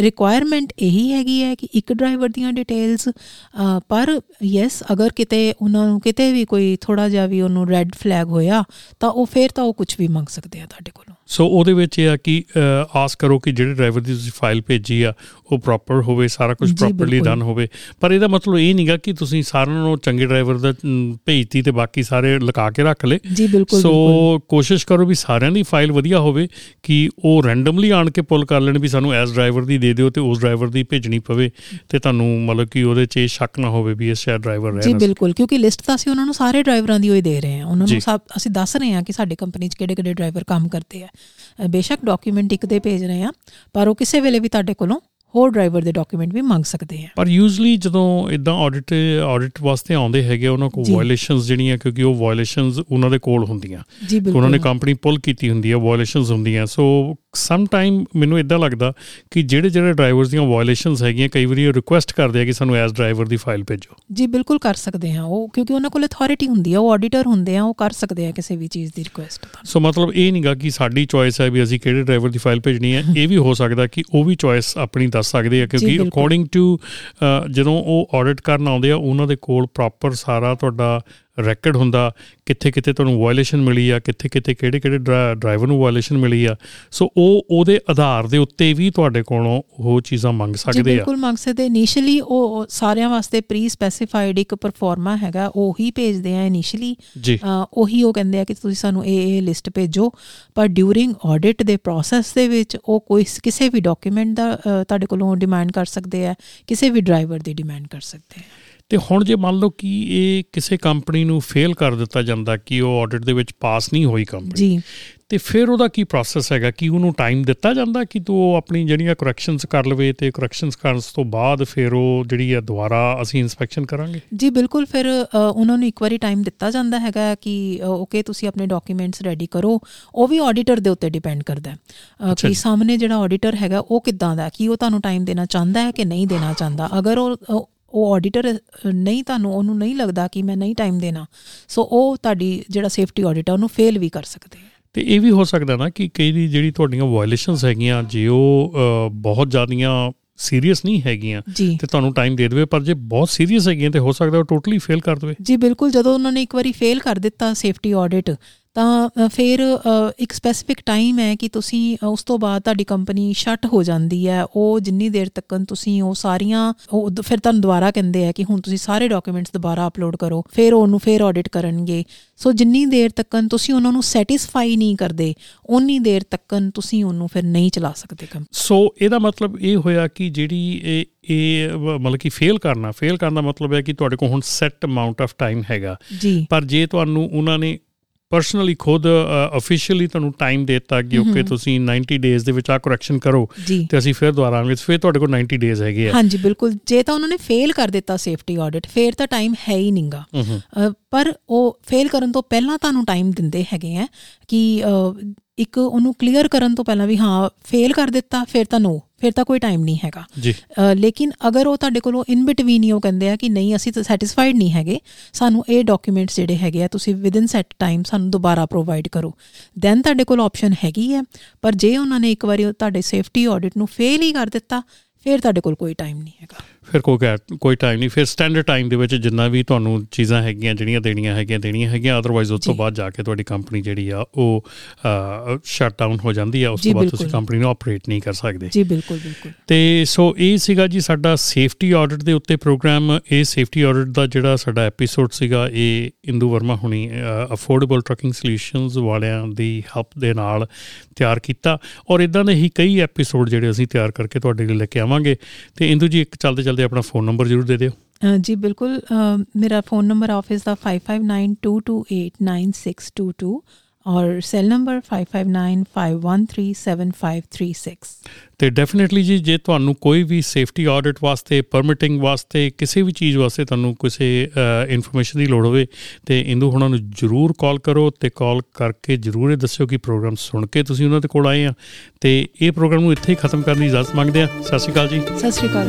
ਰਿਕੁਆਇਰਮੈਂਟ ਇਹੀ ਹੈਗੀ ਹੈ ਕਿ ਇੱਕ ਡਰਾਈਵਰ ਦੀਆਂ ਡਿਟੇਲਸ ਪਰ ਯੈਸ ਅਗਰ ਕਿਤੇ ਉਹਨਾਂ ਨੂੰ ਕਿਤੇ ਵੀ ਕੋਈ ਥੋੜਾ ਜਿਹਾ ਵੀ ਉਹਨੂੰ ਰੈੱਡ ਫਲੈਗ ਹੋਇਆ, ਤਾਂ ਉਹ ਫਿਰ ਤਾਂ ਉਹ ਕੁਝ ਵੀ ਮੰਗ ਸਕਦੇ ਆ ਤੁਹਾਡੇ ਕੋਲੋਂ। ਸੋ ਉਹਦੇ ਵਿੱਚ ਇਹ ਆ ਕਿ ਆਸ ਕਰੋ ਕਿ ਜਿਹੜੇ ਡਰਾਈਵਰ ਦੀ ਤੁਸੀਂ ਫਾਈਲ ਭੇਜੀ ਆ ਉਹ ਪ੍ਰੋਪਰ ਹੋਵੇ ਸਾਰਾ ਕੁਝ ਜੀ, ਪ੍ਰੋਪਰਲੀ। ਡਨ ਹੋਵੇ। ਪਰ ਇਹਦਾ ਮਤਲਬ ਇਹ ਨਹੀਂਗਾ ਕਿ ਤੁਸੀਂ ਸਾਰਿਆਂ ਨੂੰ ਚੰਗੇ ਡਰਾਈਵਰ ਦਾ ਭੇਜਤੀ ਤੇ ਬਾਕੀ ਸਾਰੇ ਲਗਾ ਕੇ ਰੱਖ ਜੀ ਬਿਲਕੁਲ ਸੋ ਕੋਸ਼ਿਸ਼ ਕਰੋ ਵੀ ਸਾਰਿਆਂ ਦੀ ਫਾਈਲ ਵਧੀਆ ਹੋਵੇ ਕਿ ਉਹ ਰੈਂਡਮਲੀ ਆਣ ਕੇ ਪੁੱਲ ਕਰ ਲੈਣ ਵੀ ਸਾਨੂੰ ਐਸ ਡਰਾਈਵਰ ਦੀ ਦੇ ਦਿਓ ਤੇ ਉਸ ਡਰਾਈਵਰ ਦੀ ਭੇਜਣੀ ਪਵੇ ਤੇ ਤੁਹਾਨੂੰ ਮਤਲਬ ਕਿ ਉਹਦੇ 'ਚ ਇਹ ਸ਼ੱਕ ਨਾ ਹੋਵੇ ਵੀ ਇਹ ਸ਼ਾਇਦ ਡਰਾਈਵਰ ਜੀ ਰਹਿਣਾ ਬਿਲਕੁਲ ਕਿਉਂਕਿ ਲਿਸਟ ਤਾਂ ਅਸੀਂ ਉਹਨਾਂ ਨੂੰ ਸਾਰੇ ਡਰਾਈਵਰਾਂ ਦੀ ਹੋਈ ਦੇ ਰਹੇ ਹਾਂ ਉਹਨਾਂ ਜੀ। ਨੂੰ ਸਭ ਅਸੀਂ ਦੱਸ ਰਹੇ ਹਾਂ ਕਿ ਸਾਡੇ ਕੰਪਨੀ 'ਚ ਕਿਹੜੇ-ਕਿਹੜੇ ਡਰਾਈਵਰ ਕੰਮ ਕਰਦੇ ਆ। ਅ, ਬੇਸ਼ੱਕ ਡਾਕੂਮੈਂਟ ਇੱਕ ਦੇ ਭੇਜ ਰਹੇ ਹਾਂ ਪਰ ਉਹ ਕਿਸੇ ਵੇਲੇ ਵੀ ਤੁਹਾਡੇ ਕੋਲੋਂ ਹੋਰ ਡਰਾਈਵਰ ਦੇ ਡਾਕੂਮੈਂਟ ਵੀ ਮੰਗ ਸਕਦੇ ਆ ਪਰ ਯੂਜ਼ਲੀ ਜਦੋਂ ਇਦਾਂ ਆਡਿਟ ਆਡਿਟ ਵਾਸਤੇ ਆਉਂਦੇ ਹੈਗੇ ਉਹਨਾਂ ਕੋਲ। ਵਾਇਲੇਸ਼ਨਸ ਜਿਹੜੀਆਂ ਕਿਉਂਕਿ ਉਹ ਵਾਇਲੇਸ਼ਨਸ ਉਹਨਾਂ ਦੇ ਕੋਲ ਹੁੰਦੀਆਂ। ਉਹਨਾਂ ਨੇ ਕੰਪਨੀ ਪੁੱਲ ਕੀਤੀ ਹੁੰਦੀ ਹੈ ਵਾਇਲੇਸ਼ਨਸ ਹੁੰਦੀਆਂ। ਸੋ ਸਮ ਟਾਈਮ ਮੈਨੂੰ ਇਦਾਂ ਲੱਗਦਾ ਕਿ ਜਿਹੜੇ ਜਿਹੜੇ ਡਰਾਈਵਰਸ ਦੀਆਂ ਵਾਇਲੇਸ਼ਨਸ ਹੈਗੀਆਂ ਕਈ ਵਾਰੀ ਉਹ ਰਿਕੁਐਸਟ ਕਰਦੇ ਆ ਕਿ ਸਾਨੂੰ ਐਸ ਡਰਾਈਵਰ ਦੀ ਫਾਈਲ ਭੇਜੋ। ਜੀ ਬਿਲਕੁਲ ਕਰ ਸਕਦੇ ਹਾਂ। ਉਹ ਕਿਉਂਕਿ ਉਹਨਾਂ ਕੋਲ ਅਥਾਰਟੀ ਹੁੰਦੀ ਆ ਉਹ ਆਡੀਟਰ ਹੁੰਦੇ ਆ ਉਹ ਕਰ ਸਕਦੇ ਆ ਕਿਸੇ ਵੀ ਚੀਜ਼ ਦੀ ਰਿਕੁਐਸਟ ਸੋ ਮਤਲਬ ਇਹ ਨਹੀਂਗਾ ਕਿ ਸਾਡੀ ਚੋਇਸ ਹੈ ਵੀ ਅਸੀਂ ਕਿਹੜੇ ਡਰਾਈਵਰ ਦੀ ਫਾਈਲ ਭੇਜਣੀ ਹੈ। ਇਹ ਵੀ ਹੋ ਸਕਦਾ ਕਿ ਉਹ ਵੀ ਚੋਇਸ ਆਪਣੀ ਦੱਸ ਸਕਦੇ ਆ ਕਿਉਂਕਿ। ਅਕੋਰਡਿੰਗ ਟੂ ਜਦੋਂ ਉਹ ਆਡਿਟ ਕਰਨ ਆਉਂਦੇ ਆ ਉਹਨਾਂ ਦੇ ਕੋਲ ਪ੍ਰੋਪਰ ਸਾਰਾ ਤੁਹਾਡਾ ਰੈਕਡ ਹੁੰਦਾ ਕਿੱਥੇ ਕਿੱਥੇ ਤੁਹਾਨੂੰ ਵਾਇਲੇਸ਼ਨ ਮਿਲੀ ਆ ਕਿੱਥੇ ਕਿੱਥੇ ਕਿਹੜੇ ਕਿਹੜੇ ਡਰਾਈਵਰ ਨੂੰ ਵਾਇਲੇਸ਼ਨ ਮਿਲੀ ਆ। ਸੋ ਉਹ ਉਹਦੇ ਆਧਾਰ ਦੇ ਉੱਤੇ ਵੀ ਤੁਹਾਡੇ ਕੋਲੋਂ ਉਹ ਚੀਜ਼ਾਂ ਮੰਗ ਜੀ ਸਕਦੇ ਆ। ਬਿਲਕੁਲ ਮੰਗ ਸਕਦੇ। ਇਨੀਸ਼ੀਅਲੀ ਉਹ ਸਾਰਿਆਂ ਵਾਸਤੇ ਪ੍ਰੀ ਸਪੈਸੀਫਾਈਡ ਇੱਕ ਪਰਫਾਰਮਾ ਹੈਗਾ ਉਹੀ ਭੇਜਦੇ ਆ ਇਨੀਸ਼ੀਅਲੀ ਜੀ। ਉਹੀ ਉਹ ਕਹਿੰਦੇ ਆ ਕਿ ਤੁਸੀਂ ਸਾਨੂੰ ਇਹ ਇਹ ਲਿਸਟ ਭੇਜੋ। ਪਰ ਡਿਊਰਿੰਗ ਆਡਿਟ ਦੇ ਪ੍ਰੋਸੈਸ ਦੇ ਵਿੱਚ ਉਹ ਕੋਈ ਕਿਸੇ ਵੀ ਡਾਕੂਮੈਂਟ ਦਾ ਤੁਹਾਡੇ ਕੋਲੋਂ ਡਿਮਾਂਡ ਕਰ ਸਕਦੇ ਆ ਕਿਸੇ ਵੀ ਡਰਾਈਵਰ ਦੀ ਡਿਮਾਂਡ ਕਰ ਸਕਦੇ ਆ। ਤੇ ਹੁਣ ਜੇ ਮੰਨ ਲਓ ਕਿ ਇਹ ਕਿਸੇ ਕੰਪਨੀ ਨੂੰ ਫੇਲ ਕਰ ਦਿੱਤਾ ਜਾਂਦਾ ਕਿ ਉਹ ਆਡਿਟ ਦੇ ਵਿੱਚ ਪਾਸ ਨਹੀਂ ਹੋਈ ਕੰਪਨੀ ਜੀ। ਤੇ ਫਿਰ ਉਹਦਾ ਕੀ ਪ੍ਰੋਸੈਸ ਹੈਗਾ? ਕਿ ਉਹਨੂੰ ਟਾਈਮ ਦਿੱਤਾ ਜਾਂਦਾ ਕਿ ਤੂੰ ਆਪਣੀ ਜਿਹੜੀਆਂ ਕਰੈਕਸ਼ਨਸ ਕਰ ਲਵੇ ਤੇ ਕਰੈਕਸ਼ਨਸ ਕਰਨ ਤੋਂ ਬਾਅਦ ਫਿਰ ਉਹ ਜਿਹੜੀ ਹੈ ਦੁਬਾਰਾ ਅਸੀਂ ਇਨਸਪੈਕਸ਼ਨ ਕਰਾਂਗੇ? ਜੀ ਬਿਲਕੁਲ ਫਿਰ ਉਹਨਾਂ ਨੂੰ ਇੱਕ ਵਾਰੀ ਟਾਈਮ ਦਿੱਤਾ ਜਾਂਦਾ ਹੈਗਾ ਕਿ ਓਕੇ ਤੁਸੀਂ ਆਪਣੇ ਡਾਕੂਮੈਂਟਸ ਰੈਡੀ ਕਰੋ। ਉਹ ਵੀ ਆਡੀਟਰ ਦੇ ਉੱਤੇ ਡਿਪੈਂਡ ਕਰਦਾ ਹੈ। ਕਿ। ਸਾਹਮਣੇ ਜਿਹੜਾ ਆਡੀਟਰ ਹੈਗਾ ਉਹ ਕਿੱਦਾਂ ਦਾ ਕਿ ਉਹ ਤੁਹਾਨੂੰ ਟਾਈਮ ਦੇਣਾ ਚਾਹੁੰਦਾ ਹੈ ਕਿ ਨਹੀਂ ਦੇਣਾ ਚਾਹੁੰਦਾ? ਅਗਰ ਉਹ ਉਹ- ਆਡੀਟਰ ਨਹੀਂ ਤੁਹਾਨੂੰ ਉਹਨੂੰ ਨਹੀਂ ਲੱਗਦਾ ਕਿ ਮੈਂ ਨਹੀਂ ਟਾਈਮ ਦੇਣਾ। ਸੋ ਉਹ ਤੁਹਾਡੀ ਜਿਹੜਾ ਸੇਫਟੀ ਆਡਿਟ ਆ ਉਹਨੂੰ ਫੇਲ ਵੀ ਕਰ ਸਕਦੇ ਆ। ਤੇ ਇਹ ਵੀ ਹੋ ਸਕਦਾ ਨਾ ਕਿ ਕਈ ਜਿਹੜੀ ਤੁਹਾਡੀਆਂ ਵਾਇਲੇਸ਼ਨਸ ਹੈਗੀਆਂ ਜੇ ਉਹ ਬਹੁਤ ਜ਼ਿਆਦੀਆਂ ਸੀਰੀਅਸ ਨਹੀਂ ਹੈਗੀਆਂ ਤੇ ਤੁਹਾਨੂੰ ਟਾਈਮ ਦੇ ਦੇਵੇ ਪਰ ਜੇ ਬਹੁਤ ਸੀਰੀਅਸ ਹੈਗੀਆਂ ਤੇ ਹੋ ਸਕਦਾ ਉਹ ਟੋਟਲੀ ਫੇਲ ਕਰ ਦੇਵੇ। ਜੀ ਬਿਲਕੁਲ। ਜਦੋਂ ਉਹਨਾਂ ਨੇ ਇੱਕ ਵਾਰੀ ਫੇਲ ਕਰ ਦਿੱਤਾ ਸੇਫਟੀ ਆਡਿਟ ਤਾਂ ਫਿਰ ਇੱਕ ਸਪੈਸੀਫਿਕ ਟਾਈਮ ਹੈ ਕਿ ਤੁਸੀਂ ਉਸ ਤੋਂ ਬਾਅਦ ਤੁਹਾਡੀ ਕੰਪਨੀ ਸ਼ਟ ਹੋ ਜਾਂਦੀ ਹੈ। ਉਹ ਜਿੰਨੀ ਦੇਰ ਤੱਕ ਤੁਸੀਂ ਉਹ ਸਾਰੀਆਂ ਫਿਰ ਤੁਹਾਨੂੰ ਦੁਬਾਰਾ ਕਹਿੰਦੇ ਆ ਕਿ ਹੁਣ ਤੁਸੀਂ ਸਾਰੇ ਡਾਕੂਮੈਂਟਸ ਦੁਬਾਰਾ ਅਪਲੋਡ ਕਰੋ ਫਿਰ ਉਹਨੂੰ ਫਿਰ ਆਡਿਟ ਕਰਨਗੇ। ਸੋ ਜਿੰਨੀ ਦੇਰ ਤੱਕ ਤੁਸੀਂ ਉਹਨਾਂ ਨੂੰ ਸੈਟੀਸਫਾਈ ਨਹੀਂ ਕਰਦੇ ਉਨੀ ਦੇਰ ਤੱਕ ਤੁਸੀਂ ਉਹਨੂੰ ਫਿਰ ਨਹੀਂ ਚਲਾ ਸਕਦੇ ਕੰਮ। ਸੋ ਇਹਦਾ ਮਤਲਬ ਇਹ ਹੋਇਆ ਕਿ ਜਿਹੜੀ ਇਹ ਮਤਲਬ ਕਿ ਫੇਲ ਕਰਨਾ ਫੇਲ ਕਰਨ ਦਾ ਮਤਲਬ ਹੈ ਕਿ ਤੁਹਾਡੇ ਕੋਲ ਹੁਣ ਸੈਟ ਅਮਾਉਂਟ ਆਫ ਟਾਈਮ ਹੈਗਾ। ਪਰ ਜੇ ਤੁਹਾਨੂੰ ਉਹਨਾਂ ਨੇ ਪਰਸਨਲੀ ਖੁਦ ਅਫੀਸ਼ੀਅਲੀ ਤੁਹਾਨੂੰ ਟਾਈਮ ਦਿੱਤਾ ਕਿ ਓਕੇ ਤੁਸੀਂ 90 ਡੇਜ਼ ਦੇ ਵਿੱਚ ਆ ਕਰੈਕਸ਼ਨ ਕਰੋ ਤੇ ਅਸੀਂ ਫਿਰ ਦੁਬਾਰਾ ਆਵਾਂਗੇ ਫਿਰ ਤੁਹਾਡੇ ਕੋਲ 90 ਡੇਜ਼ ਹੈਗੇ ਆ। ਹਾਂਜੀ ਬਿਲਕੁਲ। ਜੇ ਤਾਂ ਉਹਨਾਂ ਨੇ ਫੇਲ ਕਰ ਦਿੱਤਾ ਸੇਫਟੀ ਆਡਿਟ ਫੇਰ ਤਾਂ ਟਾਈਮ ਹੈ ਹੀ ਨਹੀਂਗਾ। ਪਰ ਉਹ ਫੇਲ ਕਰਨ ਤੋਂ ਪਹਿਲਾਂ ਤੁਹਾਨੂੰ ਟਾਈਮ ਦਿੰਦੇ ਹੈਗੇ ਆ ਕਿ ਇੱਕ ਉਹਨੂੰ ਕਲੀਅਰ ਕਰਨ ਤੋਂ ਪਹਿਲਾਂ ਵੀ ਹਾਂ ਫੇਲ ਕਰ ਦਿੱਤਾ ਫਿਰ ਤਾਂ ਨੋ ਫਿਰ ਤਾਂ ਕੋਈ ਟਾਈਮ ਨਹੀਂ ਹੈਗਾ। ਜੀ। ਲੇਕਿਨ ਅਗਰ ਉਹ ਤੁਹਾਡੇ ਕੋਲੋਂ ਇਨ ਬਿਟਵੀਨ ਹੀ ਉਹ ਕਹਿੰਦੇ ਆ ਕਿ ਨਹੀਂ ਅਸੀਂ ਤਾਂ ਸੈਟੀਸਫਾਈਡ ਨਹੀਂ ਹੈਗੇ ਸਾਨੂੰ ਇਹ ਡਾਕੂਮੈਂਟਸ ਜਿਹੜੇ ਹੈਗੇ ਆ ਤੁਸੀਂ ਵਿਦਿਨ ਸੈਟ ਟਾਈਮ ਸਾਨੂੰ ਦੁਬਾਰਾ ਪ੍ਰੋਵਾਈਡ ਕਰੋ। ਦੈਨ ਤੁਹਾਡੇ ਕੋਲ ਆਪਸ਼ਨ ਹੈਗੀ ਹੈ ਪਰ ਜੇ ਉਹਨਾਂ ਨੇ ਇੱਕ ਵਾਰੀ ਤੁਹਾਡੇ ਸੇਫਟੀ ਆਡਿਟ ਨੂੰ ਫੇਲ ਹੀ ਕਰ ਦਿੱਤਾ ਫਿਰ ਤੁਹਾਡੇ ਕੋਲ ਕੋਈ ਟਾਈਮ ਨਹੀਂ ਹੈਗਾ। ਫਿਰ ਕੋਈ ਕੋਈ ਟਾਈਮ ਨਹੀਂ। ਫਿਰ ਸਟੈਂਡਰਡ ਟਾਈਮ ਦੇ ਵਿੱਚ ਜਿੰਨਾ ਵੀ ਤੁਹਾਨੂੰ ਚੀਜ਼ਾਂ ਹੈਗੀਆਂ ਜਿਹੜੀਆਂ ਦੇਣੀਆਂ ਹੈਗੀਆਂ ਦੇਣੀਆਂ ਹੈਗੀਆਂ ਅਦਰਵਾਈਜ਼ ਉਸ ਤੋਂ। ਬਾਅਦ ਜਾ ਕੇ ਤੁਹਾਡੀ ਕੰਪਨੀ ਜਿਹੜੀ ਆ ਉਹ ਸ਼ਟ ਡਾਊਨ ਹੋ ਜਾਂਦੀ ਆ। ਉਸ ਤੋਂ ਬਾਅਦ ਤੁਸੀਂ। ਕੰਪਨੀ ਨੂੰ ਆਪਰੇਟ ਨਹੀਂ ਕਰ ਸਕਦੇ। ਜੀ ਬਿਲਕੁਲ ਬਿਲਕੁਲ। ਤੇ ਸੋ ਇਹ ਸੀਗਾ ਜੀ ਸਾਡਾ ਸੇਫਟੀ ਆਡਿਟ ਦੇ ਉੱਤੇ ਪ੍ਰੋਗਰਾਮ ਇਹ ਸੇਫਟੀ ਆਡਿਟ ਦਾ ਜਿਹੜਾ ਸਾਡਾ ਐਪੀਸੋਡ ਸੀਗਾ ਇਹ ਇੰਦੂ ਵਰਮਾ ਹੁਣੀ ਅਫੋਰਡੇਬਲ ਟਰੱਕਿੰਗ ਸੋਲੂਸ਼ਨਸ ਵਾਲਿਆਂ ਦੀ ਹੈਲਪ ਦੇ ਨਾਲ ਤਿਆਰ ਕੀਤਾ। ਔਰ ਇਦਾਂ ਦੇ ਹੀ ਕਈ ਐਪੀਸੋਡ ਜਿਹੜੇ ਅਸੀਂ ਤਿਆਰ ਕਰਕੇ ਤੁਹਾਡੇ ਲਈ ਲੈ ਕੇ ਆਵਾਂਗੇ। ਤੇ ਇੰਦੂ ਜੀ ਇੱਕ ਚੱਲਦੇ ਚੱਲਦੇ ਆਪਣਾ ਫੋਨ ਨੰਬਰ ਜ਼ਰੂਰ ਦੇ ਦਿਓ। ਜੀ ਬਿਲਕੁਲ ਮੇਰਾ ਫੋਨ ਨੰਬਰ ਆਫਿਸ ਦਾ 5592289622 ਔਰ ਸੈਲ ਨੰਬਰ 5595137536 ਤੇ ਡੈਫੀਨਿਟਲੀ ਜੀ ਜੇ ਤੁਹਾਨੂੰ ਕੋਈ ਵੀ ਸੇਫਟੀ ਆਡਿਟ ਵਾਸਤੇ ਪਰਮਿਟਿੰਗ ਵਾਸਤੇ ਕਿਸੇ ਵੀ ਚੀਜ਼ ਵਾਸਤੇ ਤੁਹਾਨੂੰ ਕਿਸੇ ਇਨਫੋਰਮੇਸ਼ਨ ਦੀ ਲੋੜ ਹੋਵੇ ਤੇ ਇੰਦੂ ਹੁਣਾਂ ਨੂੰ ਜਰੂਰ ਕਾਲ ਕਰੋ ਤੇ ਕਾਲ ਕਰਕੇ ਜਰੂਰ ਇਹ ਦੱਸਿਓ ਕਿ ਪ੍ਰੋਗਰਾਮ ਸੁਣ ਕੇ ਤੁਸੀਂ ਉਹਨਾਂ ਦੇ ਕੋਲ ਆਏ ਆ। ਤੇ ਇਹ ਪ੍ਰੋਗਰਾਮ ਨੂੰ ਇੱਥੇ ਹੀ ਖਤਮ ਕਰਨ ਦੀ ਇਜਾਜ਼ਤ ਮੰਗਦੇ ਆ। ਸਤਿ ਸ਼੍ਰੀ ਅਕਾਲ ਜੀ। ਸਤਿ ਸ਼੍ਰੀ ਅਕਾਲ।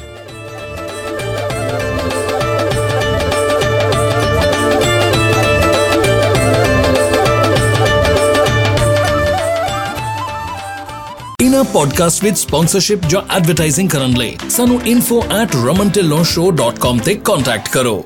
ਇਨਾ ਪੋਡਕਾਸਟ ਵਿੱਚ ਸਪਾਂਸਰਸ਼ਿਪ ਜਾਂ ਐਡਵਰਟਾਈਜ਼ਿੰਗ ਕਰਨ ਲਈ ਸਾਨੂੰ info@ramantelawshow.com ਤੇ ਕੰਟੈਕਟ ਕਰੋ।